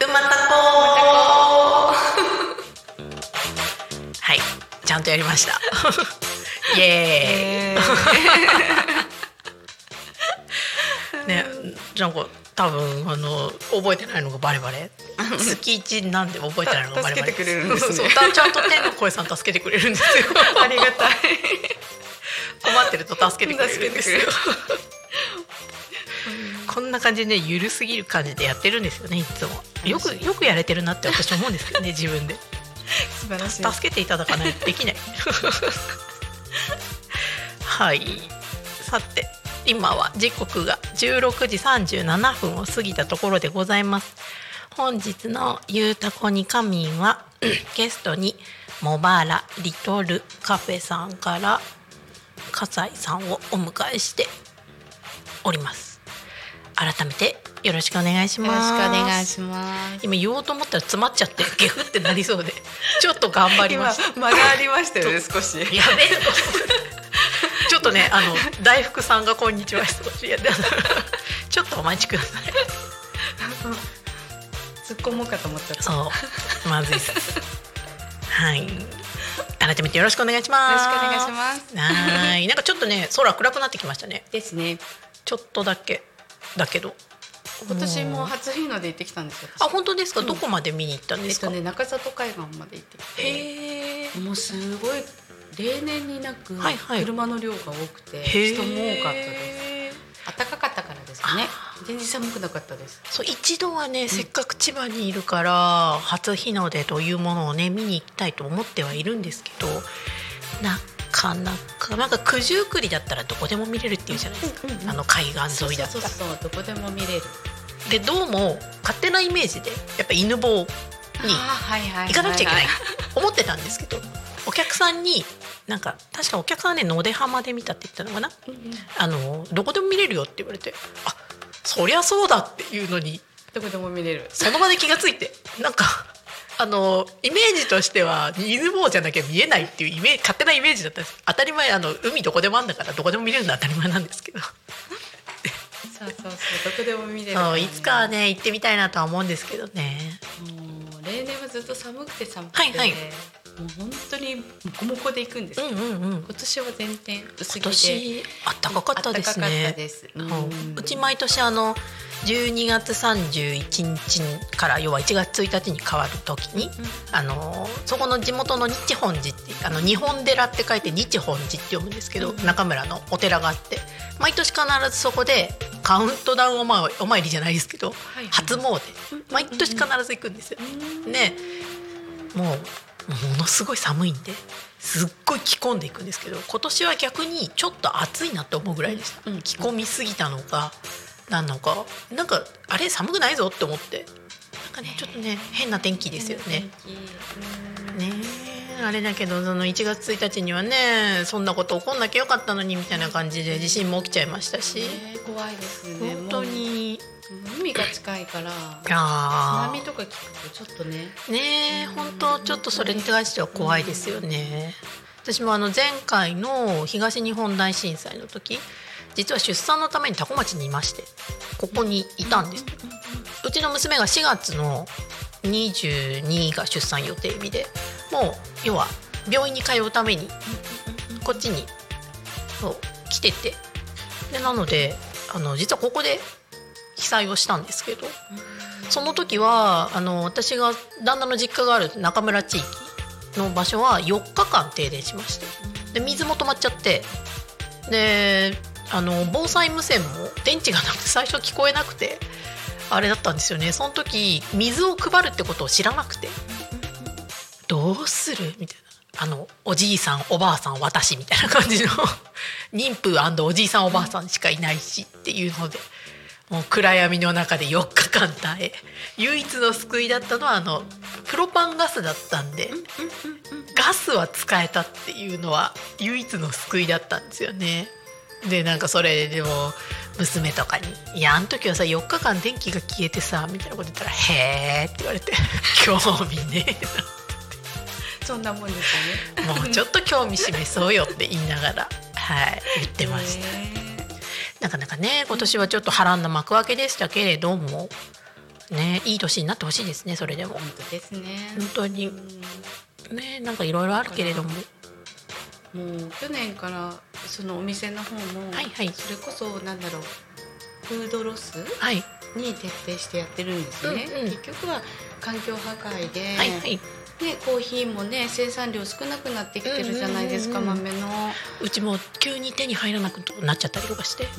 またこはい。ちゃんとやりました。イエーイ。ねなんか多分あの覚えてないのがバレバレ。月一なんで覚えてないのがバレバレ。助けてくれるんですね。そうそうちゃんと天の声さん助けてくれるんですよ。ありがたい。困ってると助けてくれるんですよ。こんな感じでねゆるすぎる感じでやってるんですよねいつも。よくよくやれてるなって私思うんですけどね自分で。素晴らしい。助けていただかないとできない。はい。さて今は時刻が16時37分を過ぎたところでございます。本日の「ゆうたこにカミンは」ゲストにモバラリトルカフェさんから笠井さんをお迎えしております。改めてよろしくお願いしよろしますくお願いします。今言おうと思ったら詰まっちゃってゲフってなりそうでちょっと頑張りま今した。間がありましたよね少し。やべえ とねあの大福さんがこんにちはいやで。ちょっとお待ちください。突っ込もうかと思ったそう。まずいっす。はい。改めてよろしくお願いします。よろしくお願いします。はい。なんかちょっとね空暗くなってきましたね。ですね。ちょっとだけ。だけど。今年も初日の出行ってきたんですよあ本当ですか、うん。どこまで見に行ったんえですか、っとね中里海岸まで行ってきて。もうすごい例年になく車の量が多くてへ人も多かったです。す暖かかったからですかね。あ全然寒くなかったです。そう一度はね、せっかく千葉にいるから初日の出というものをね見に行きたいと思ってはいるんですけどなかなかなんか九十九里だったらどこでも見れるっていうじゃないですか、うんうんうん。あの海岸沿いだったら。そうそうどこでも見れる。でどうも勝手なイメージでやっぱ犬坊に行かなくちゃいけない。は思ってたんですけどお客さんになんか確かお客さんね野出浜で見たって言ったのかな？うんうん。あのどこでも見れるよって言われてあそりゃそうだっていうのに。どこでも見れる。その場で気がついてなんかあのイメージとしては犬坊じゃなきゃ見えないっていうイメージ勝手なイメージだったんです。当たり前あの海どこでもあんだからどこでも見れるのは当たり前なんですけど。そうそうそうどこでも見れる。そういつかはね行ってみたいなとは思うんですけどね。もう例年はずっと寒くて寒くて、はいはいもう本当にモコモコで行くんです、うんうんうん。今年は全然薄今着で。年あったかかったです暖かかねったです、ううん。うち毎年あの12月31日から要は1月1日に変わる時に、あのそこの地元の日本寺ってあの日本寺って書いて日本寺って読むんですけど、うん。中村のお寺があって毎年必ずそこでカウントダウンお参りお参りじゃないですけど、はいはい。初詣。毎年必ず行くんですよ。ね。もうものすごい寒いんですっごい着込んでいくんですけど今年は逆にちょっと暑いなって思うぐらいでした、うん。着込みすぎたのかなんのか。なんかあれ寒くないぞって思って。なんかねちょっとね変な天気ですよね。ねえあれだけどその1月1日にはねそんなこと起こんなきゃよかったのにみたいな感じで地震も起きちゃいましたし。ね怖いですね。本当に海が近いから波とか聞くとちょっとね。ーねえ本当ちょっとそれに関しては怖いですよね。私もあの前回の東日本大震災の時実は出産のために多古町にいましてここにいたんです、うちの娘が4月の22が出産予定日でもう要は病院に通うためにこっちにそう来てて。でなのであの実はここで被災をしたんですけどその時はあの私が旦那の実家がある中村地域の場所は4日間停電しましてで水も止まっちゃってであの防災無線も電池がなくて最初聞こえなくてあれだったんですよね。その時水を配るってことを知らなくてどうする？みたいな。あのおじいさんおばあさん私みたいな感じの妊婦おじいさんおばあさんしかいないしっていうので。もう暗闇の中で4日間耐え唯一の救いだったのはあのプロパンガスだったんでガスは使えたっていうのは唯一の救いだったんですよね。でなんかそれでも娘とかに「いやあの時はさ4日間電気が消えてさ」みたいなこと言ったら「へえ」って言われて「興味ねえな」そんなもんですよね。もうちょっと興味示そうよって言いながらはい言ってましたなかなかね今年はちょっと波乱な幕開けでしたけれどもねいい年になってほしいですねそれでも。本当ですね。本当に。ねなんかいろいろあるけれども。もう去年からそのお店の方も、はいはい、それこそなんだろうフードロス、はい、に徹底してやってるんですね、うんうん、結局は環境破壊で、はいはい、ね、コーヒーもね生産量少なくなってきてるじゃないですか、豆の。うちも急に手に入らなくなっちゃったりとかして。ね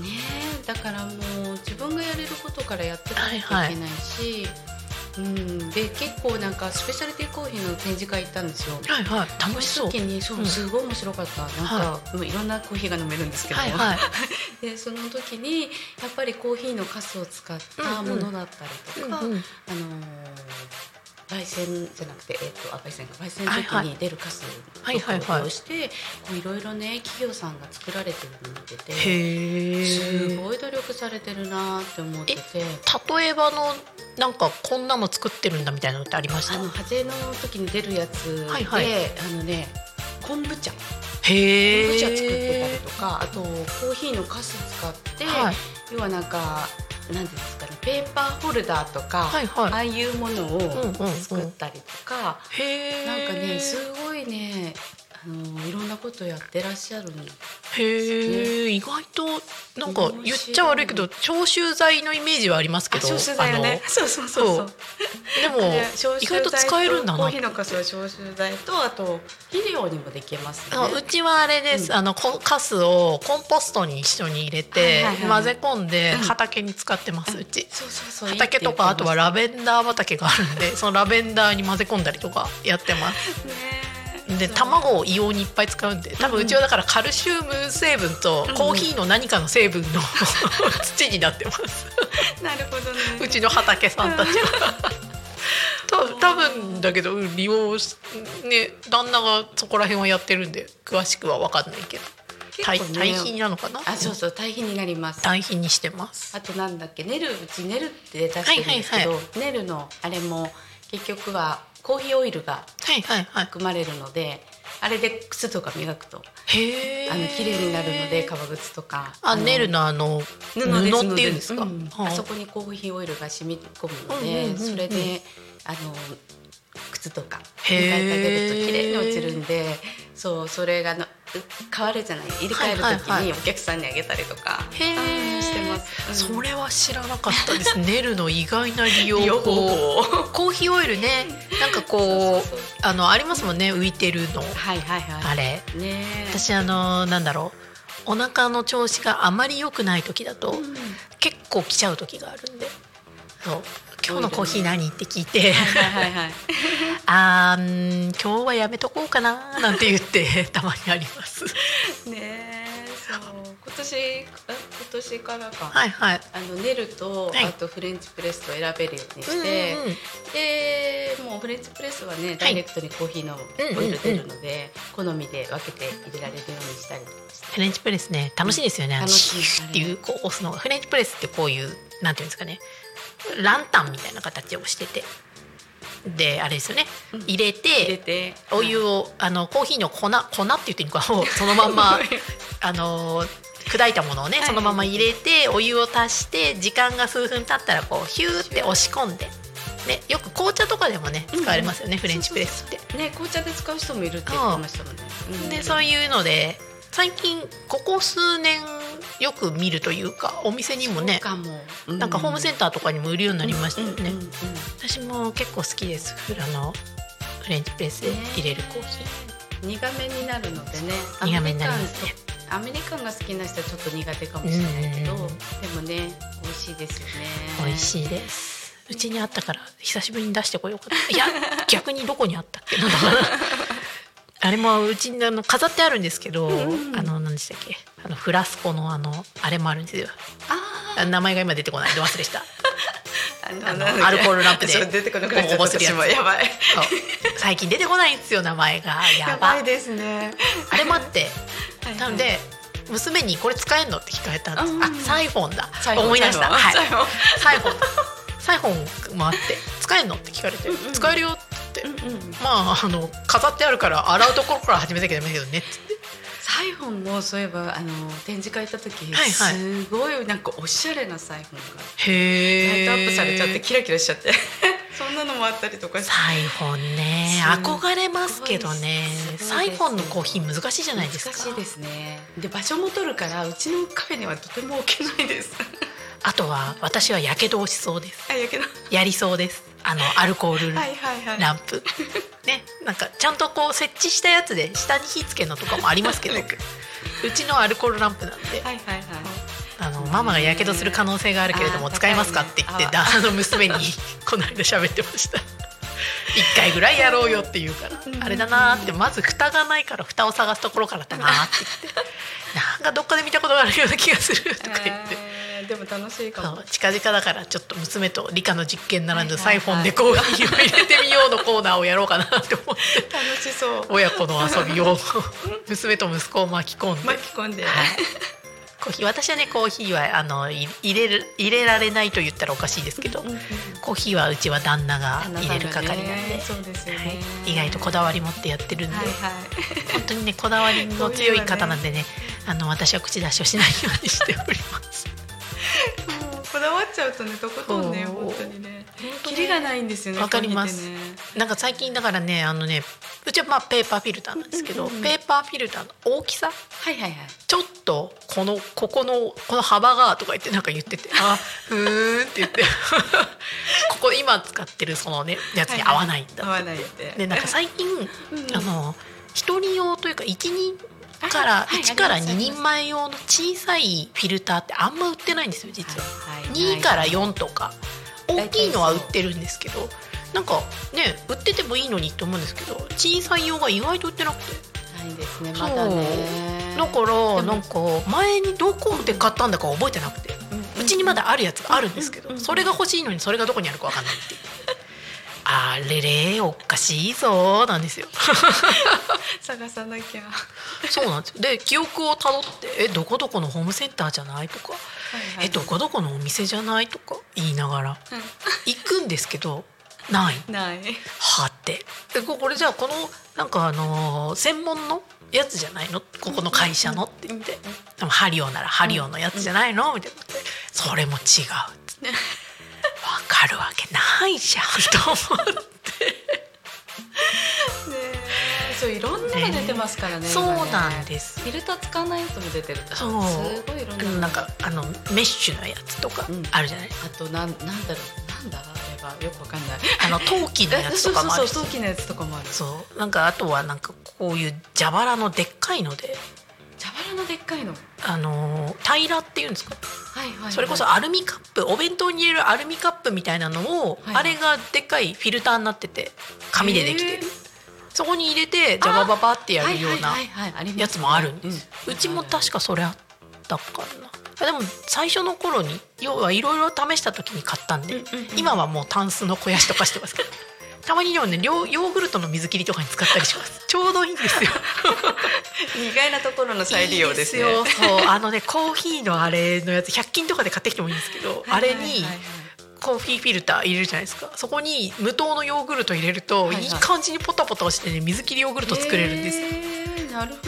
だからもう自分がやれることからやっていかなきゃいけないし、はいはい。うん、で結構なんかスペシャリティコーヒーの展示会行ったんですよ。はいはい、楽しそう。時にそう、すごい面白かった。なんか、はい、いろんなコーヒーが飲めるんですけど、はいはい、でその時にやっぱりコーヒーのカスを使ったものだったりとか、うんうん、あのー焙煎じゃなくて、えーと、と焙煎か。焙煎時に出るカスを利していろいろね企業さんが作られてるの見ててすごい努力されてるなって思ってて。例えばのなんかこんなの作ってるんだみたいなのってありました？あのハゼの時に出るやつで、はいはい、あのね昆布茶。へ昆布茶作ってたりとかあとコーヒーのカス使って、はい、要はなんかなんですか？ねペーパーホルダーとか、はいはい、ああいうものを作ったりとか、うんうんうん、なんかねすごいねあのいろんなことやってらっしゃるんです、ね、へえ意外となんか言っちゃ悪いけど消臭剤のイメージはありますけど消臭剤ね。そうそうそうそう。でも意外と使えるんだな。コーヒーのカスは消臭剤とあと肥料にもできます、ね、あうちはあれです、うん、あのカスをコンポストに一緒に入れて、はいはいはい、混ぜ込んで畑に使ってます、うん、うち、そうそうそう畑とかあとはラベンダー畑があるんでそのラベンダーに混ぜ込んだりとかやってます。ねで卵を異様にいっぱい使うんで多分うちはだからカルシウム成分とコーヒーの何かの成分の 土になってます。なるほどね。うちの畑さんたちは。多分だけど利用ね旦那がそこら辺はやってるんで詳しくは分かんないけど。堆肥なのかな？あそうそう堆肥になります。堆肥にしてます。あとなんだっけネルうちネルって出してるんですけど、はいはいはい、ネルのあれも結局はコーヒーオイルが含まれるので、はいはいはい、あれで靴とか磨くとへあの綺麗になるので革靴とか。あネルのあの布っていうんですか、うん、あ。そこにコーヒーオイルが染み込むので、うんうんうんうん、それであの靴とか磨いてあげると綺麗に落ちるんでそうそれがの変わるじゃない入れ替える時にお客さんにあげたりとか、してます、うん、それは知らなかったですネルの意外な利用法。コーヒーオイルね。なんかこうあのありますもんね浮いてるの、はいはいはい、あれ、ね、私あのなんだろう。お腹の調子があまり良くない時だと、うん、結構来ちゃう時があるんで。そう今日のコーヒー何って聞いて、はいはい、あ今日はやめとこうかななんて言って たまにあります。ねそう。今年今年からか、はいはい、あのネルと、はい、あとフレンチプレスと選べるようにして、うんうん、でもうフレンチプレスはねダイレクトにコーヒーのオイル出るので、好みで分けて入れられるようにしたり。フレンチプレスね楽しいですよね、うん、楽しいっていうこう押すのが。フレンチプレスってこういうなんていうんですかねランタンみたいな形をしてて。であれですよね。入れて入れて。お湯をあのコーヒーの粉粉って言っていいのかそのまんまあの砕いたものをねそのまま入れてお湯を足して時間が数分経ったらこうヒューって押し込んで。ね、よく紅茶とかでもね使われますよね、フレンチプレスって。ね紅茶で使う人もいるって言ってましたもんね。うん。でそういうので最近ここ数年よく見るというかお店にもねなんかホームセンターとかにも売るようになりましたよね、私も結構好きです。フラのフレンチプレスで入れるコーヒ苦めになるのでね。苦めになりますね。アメリカンが好きな人はちょっと苦手かもしれないけど、でもね美味しいですよね。ー美味しいです。うちにあったから久しぶりに出してこようかないや逆にどこにあったっけな。んだかなあれもうちにあの飾ってあるんですけど、あの何でしたっけ？あのフラスコのあのあれもあるんですよ。ああ名前が今出てこないで忘れした。あ あのアルコールランプで。出てこなくなっちゃった。もやばい。最近出てこないんですよ名前が。やばいですね。あれもあって。はいはい。なので娘にこれ使えんのって聞かれたんです、うん。あサイフォンだ。思い出した。サイフォン。はい。サイフォン。だサイフォンもあって。使えんのって聞かれて、うんうん。使えるよって、うんうん。まああの飾ってあるから洗うところから始めなきゃダメだけどね。っつってサイフォンもそういえばあの展示会行った時、はいはい。すごいなんかおしゃれなサイフォンがライトアップされちゃってキラキラしちゃって。そんなのもあったりとかして。サイフォンね憧れますけどね。すごいです。サイフォンのコーヒー難しいじゃないですか。難しいですね。で場所も取るからうちのカフェにはとても置けないですあとは私はやけどをしそうです。あやりそうです。あの アルコールはいはいはい。ランプ。ねなんかちゃんとこう設置したやつで下に火つけるのとかもありますけど。うちのアルコールランプなんで。はいはいはいあのママがやけどする可能性があるけれども使いますかって言ってあの娘にこの間喋ってました一回ぐらいやろうよって言うから。あれだなーってまず蓋がないから蓋を探すところからだなーって言って。なんかどっかで見たことがあるような気がするとか言って。えーでも楽しいかも。近々だからちょっと娘と理科の実験並んでサイフォンでコーヒーを入れてみようのコーナーをやろうかなって思って。楽しそう。親子の遊びを娘と息子を巻き込んで、巻き込んで、はいコーヒー。私はねコーヒーはあのい入れる入れられないと言ったらおかしいですけど、コーヒーはうちは旦那が入れる係なんで、ねそうですよね、はい、意外とこだわり持ってやってるんで、はいはい。本当にねこだわりの強い方なんでね。あの私は口出しをしないようにしております。こだわっちゃうとねとことんね本当にね。キリがないんですよねわかります。ね。なんか最近だからねあのねうちはまあペーパーフィルターなんですけど、うんうんうん。ペーパーフィルターの大きさはいはいはい。ちょっとこのここのこの幅がとか言ってなんか言ってて「あふーん」って言って。ここ今使ってるそのねやつに合わないんだ合わないって。でなんか最近、んあの一人用というか1人からあはい1から2あります人前用の小さいフィルターってあんま売ってないんですよ実は。はい2から4とか大きいのは売ってるんですけどなんかね売っててもいいのにって思うんですけど小さい用が意外と売ってなくて。ないですねまだね。だからもなんか前にどこで買ったんだか覚えてなくて。うちにまだあるやつがあるんですけどそれが欲しいのにそれがどこにあるか分かんないって。いうあれれおかしいぞなんですよ。探さなきゃ。そうなんですよ。で記憶をたどって「えどこどこのホームセンターじゃない?」とか「えどこどこのお店じゃない?」とか言いながら。行くんですけどない。ない。はって。でここれじゃあこのなんかあのー専門のやつじゃないの？ここの会社の？って言って。でもハリオならハリオのやつじゃないの？みたいな。それも違うっつって。わかるわけないじゃん。と思って そういろんなのが出てますからねそうなんです。フィルター使わないやつも出てるそう。すごいいろんな。のなんかあのメッシュのやつとかうん。あるじゃない、あとなんなんだろうなんだ？あればよくわかんない。あの陶器のやつとかもあるし。そうそうそう陶器のやつとかもある。そう。なんかあとはなんかこういう蛇腹のでっかいので。茶腹のでっかいの？あのー平らっていうんですか？はいはいはい。それこそアルミカップお弁当に入れるアルミカップみたいなのを、はいあれがでっかいフィルターになってて紙でできてるそこに入れてジャバババってやるようなやつもあるんです、ううんちも確かそれあったかな。あでも最初の頃に要はいろいろ試した時に買ったんで、今はもうタンスの肥やしとかしてますけど たまにでもねヨーグルトの水切りとかに使ったりします。ちょうどいいんですよ。意外なところの再利用ですね。よ。そう。あのねコーヒーのあれのやつ100均とかで買ってきてもいいんですけど、あれにコーヒーフィルター入れるじゃないですか。そこに無糖のヨーグルト入れると、はいはい。いい感じにポタポタしてね水切りヨーグルト作れるんですよ。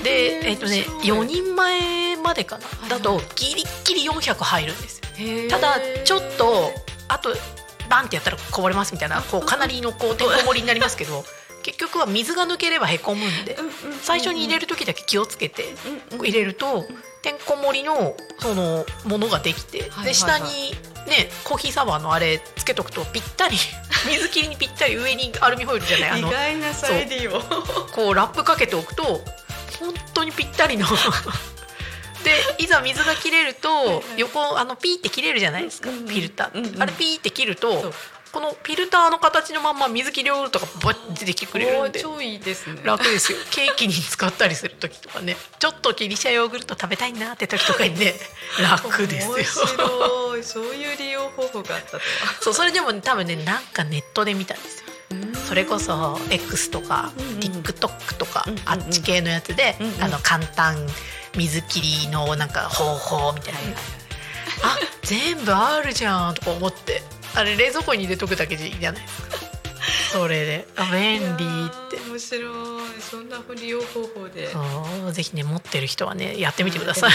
でえっ、とね面白い。4人前円までかな、いはいだとギリッギリ400入るんですただちょっとあとバンってやったらこぼれますみたいなこうかなりのこうてんこ盛りになりますけど結局は水が抜ければへこむんで最初に入れる時だけ気をつけて入れるとてんこ盛りのそのものができてはい。で下にねコーヒーサーバーのあれつけとくとぴったり 水切りにぴったり上にアルミホイルじゃない？あ意の外な再利用こうラップかけておくと本当にぴったりの でいざ水が切れるとはい横あのピーって切れるじゃないですかフィルター、あれピーって切るとこのフィルターの形のまんま水切りオールとかバッて出てきてくれるんで。超いいですね。楽ですよ。ケーキに使ったりする時とかね。ちょっとギリシャヨーグルト食べたいなって時とかにね 楽ですよ。面白い。そういう利用方法があったとは。そうそれでもね多分ねなんかネットで見たんですよ。それこそ X とかうんうん。TikTok とかうんうんうん。あっち系のやつでうんうん。あの簡単水切りのなんか方法みたいなあ全部あるじゃん。とか思って。あれ冷蔵庫に入れとくだけでいいじゃないですか。それで。あ便利って。面白い。そんな利用方法で。そう。ぜひね持ってる人はねやってみてください。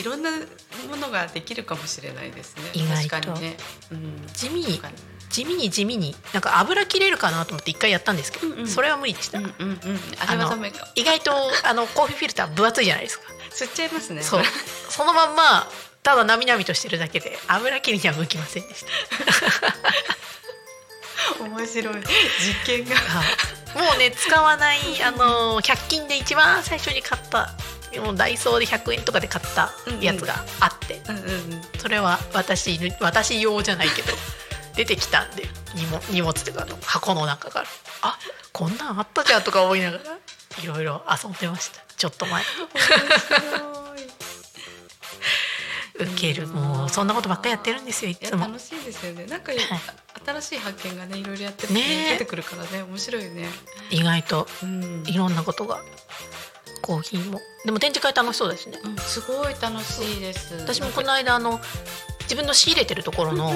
いろんなものができるかもしれないですね。意外と。確かにね、うん、地味に地味に地味に。なんか油切れるかなと思って一回やったんですけど、うんうん。それは無理でした、うんうんうん。あれはダメか。意外とあのコーヒーフィルター分厚いじゃないですか。吸っちゃいますね。そう。そのまんまただなみなみとしてるだけで油切りには向きませんでした。面白い。実験が。もうね使わないあの100均で一番最初に買ったもうダイソーで100円とかで買ったやつがあって、うんうん。うんそれは私私用じゃないけど出てきたんで荷物荷物というかあの箱の中から。あこんなんあったじゃんとか思いながらいろいろ遊んでました。ちょっと前ウケる。もうそんなことばっかりやってるんですよいつも。楽しいですよね。なんか、はい。新しい発見がねいろいろやってるとね。出てくるからね。面白いよね。意外とうん。いろんなことがコーヒーも。でも展示会楽しそうですね。うんすごい楽しいです。私もこの間あの自分の仕入れてるところの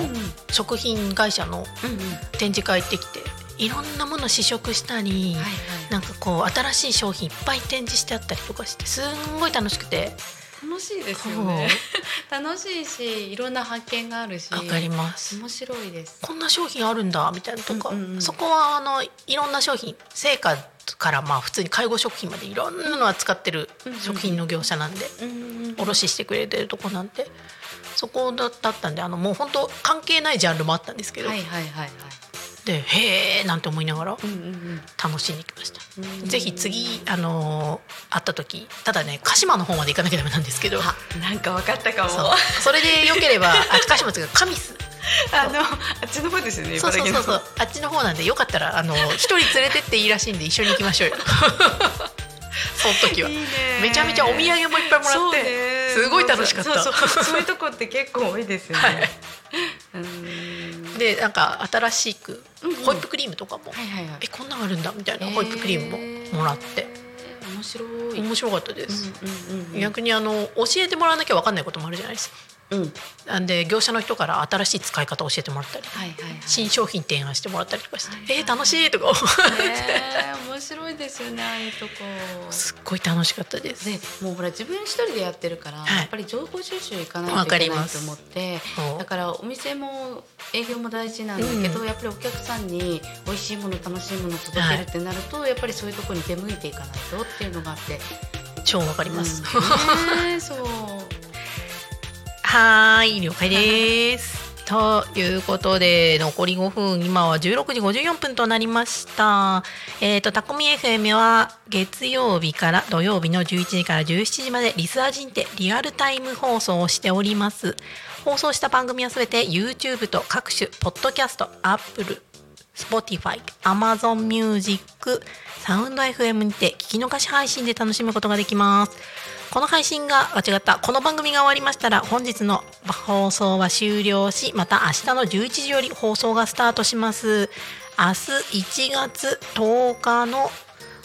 食品会社の展示会行ってきていろんなもの試食したり、はいはい。なんかこう新しい商品いっぱい展示してあったりとかしてすんごい楽しくて楽しいですよね。楽しいしいろんな発見があるしわかります。面白いです。こんな商品あるんだみたいなとか、うんうんうん。そこはあのいろんな商品成果からまあ普通に介護食品までいろんなの扱ってる食品の業者なんで、うんうん卸してくれてるとこなんでそこだったんであのもう本当関係ないジャンルもあったんですけど、はいはいはいはいでへえなんて思いながらうんうん楽しんできました。うん。ぜひ次あのー会った時ただね鹿島の方まで行かなきゃダメなんですけど。あなんか分かったかも。それでよければ あ鹿島っていうか神栖。あのあっちの方ですよねそう。そうそうそうあっちの方なんでよかったらあの一人連れてっていいらしいんで一緒に行きましょうよ その時は。めちゃめちゃお土産もいっぱいもらって、ね。すごい楽しかった。そういうとこって結構多いですよね、はい。うん。でなんか新しくうんうん。ホイップクリームとかも、はいはいはい。えこんなんあるんだみたいなホイップクリームももらって、えー面白い。面白かったです、うんうんうん逆にあの教えてもらわなきゃ分かんないこともあるじゃないですかうん。なんで業者の人から新しい使い方を教えてもらったりはいはいはい。新商品提案してもらったりとかして、はいはいえー楽しいとか思って。ね面白いですよねああいうとこ。すっごい楽しかったです。でもうほら自分一人でやってるから、はい。やっぱり情報収集いかないわといけないと思ってだからお店も営業も大事なんだけど、うん。やっぱりお客さんに美味しいもの楽しいもの届けるってなると、やっぱりそういうところに出向いていかないとっていうのがあって。超わかります。うんねそうはーい了解です。ということで残り5分今は16時54分となりました。えっ、とタコミ FM は月曜日から土曜日の11時から17時までリスアジンテリアルタイム放送をしております。放送した番組はすべて YouTube と各種ポッドキャスト、Apple、Spotify、Amazon Music、サウンド FM にて聞き逃し配信で楽しむことができます。この配信が間違った。この番組が終わりましたら本日の放送は終了しまた明日の11時より放送がスタートします。明日1月10日の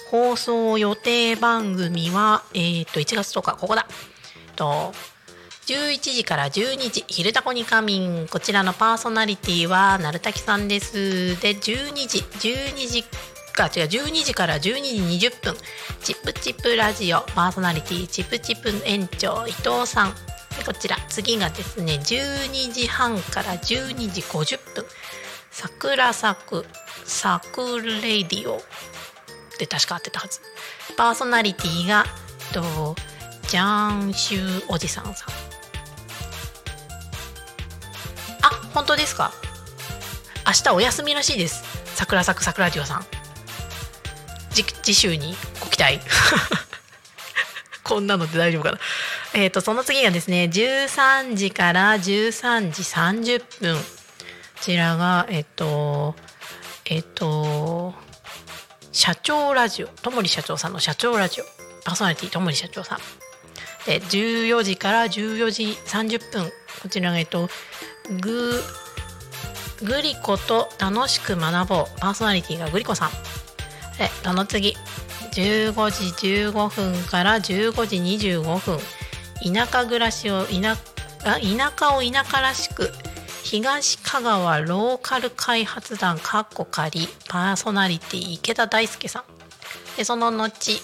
放送予定番組はえー、と1月10日ここだ。と11時から12時「昼タコに仮眠」こちらのパーソナリティは鳴滝さんです。で12時12時か違う12時から12時20分。チップチップラジオパーソナリティチップチップ園長伊藤さん。こちら次がですね12時半から12時50分。桜咲くサクレディオで確か合ってたはず。パーソナリティがとジャンシューおじさんさん。あ本当ですか？明日お休みらしいです。桜咲く桜ラジオさん。次週にご期待。こんなので大丈夫かな。えっ、ー、とその次がですね13時から13時30分。こちらがえっ、ー、とえっ、ー、と社長ラジオ。ともり社長さんの社長ラジオ。パーソナリティともり社長さん。で14時から14時30分。こちらがえっとググリコと楽しく学ぼう。パーソナリティがグリコさん。でその次。15時15分から15時25分。田舎暮らしを田田舎を田舎らしく東香川ローカル開発団かっこ仮パーソナリティ池田大輔さん。でその後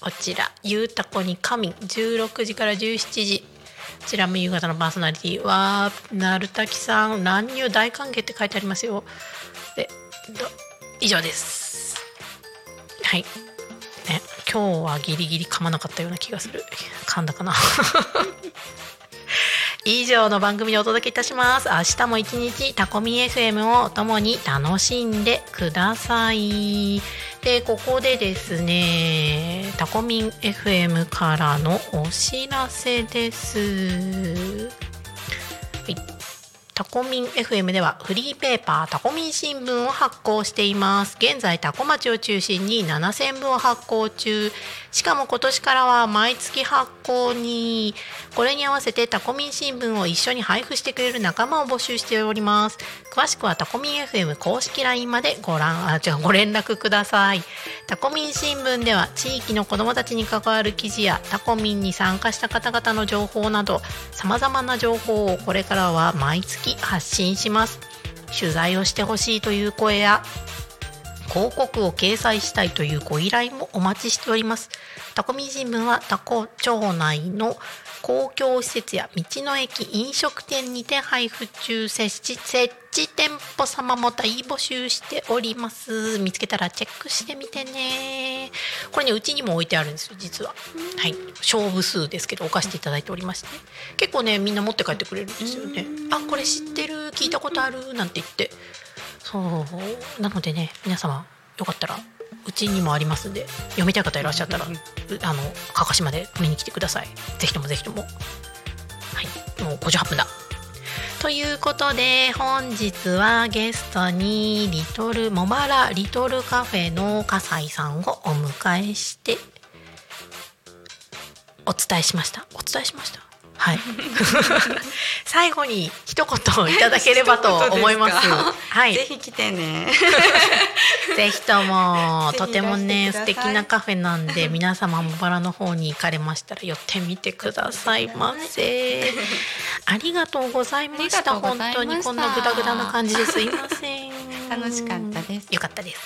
こちら「ゆうたこに神」16時から17時。こちらも夕方のパーソナリティ。はなるたきさん。乱入大歓迎って書いてありますよ。で以上です。はい。ね今日はギリギリ噛まなかったような気がする。噛んだかな？以上の番組をお届けいたします。明日も一日タコミ FM を共に楽しんでください。でここでですねタコミン FM からのお知らせです。タコミン FM ではフリーペーパータコミン新聞を発行しています。現在タコ町を中心に7000部を発行中。しかも今年からは毎月発行にこれに合わせてタコミン新聞を一緒に配布してくれる仲間を募集しております。詳しくはタコミン FM 公式 LINE までご覧あ違うご連絡ください。タコミン新聞では地域の子どもたちに関わる記事やタコミンに参加した方々の情報などさまざまな情報をこれからは毎月発信します。取材をしてほしいという声や広告を掲載したいというご依頼もお待ちしております。タコミ新聞はタコ町内の公共施設や道の駅飲食店にて配布中設置設置店舗様も大募集しております。見つけたらチェックしてみてね。これねうちにも置いてあるんですよ実は。はい。勝負数ですけど置かせていただいておりまして。結構ねみんな持って帰ってくれるんですよね。あこれ知ってる。聞いたことある。なんて言ってそう。なのでね皆様よかったらうちにもありますんで読みたい方いらっしゃったらあのかかしまで見に来てください。ぜひともぜひとも。はい。もう58分だということで本日はゲストにリトルモマラリトルカフェの笠井さんをお迎えしてお伝えしました。お伝えしましたはい。最後に一言いただければと思います。はい、ぜひ来てね。ぜひともとてもね素敵なカフェなんで皆様もバラの方に行かれましたら寄ってみてくださいませ。ありがとうございました。本当にこんなグダグダな感じですいません。楽しかったです。よかったです。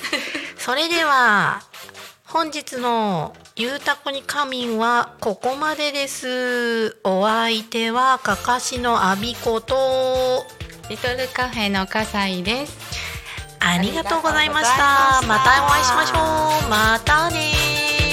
それでは本日のゆうたこに仮眠はここまでです。お相手はかかしのあびこと。リトルカフェの笠井です。ありがとうございました。また。お会いしましょう。またね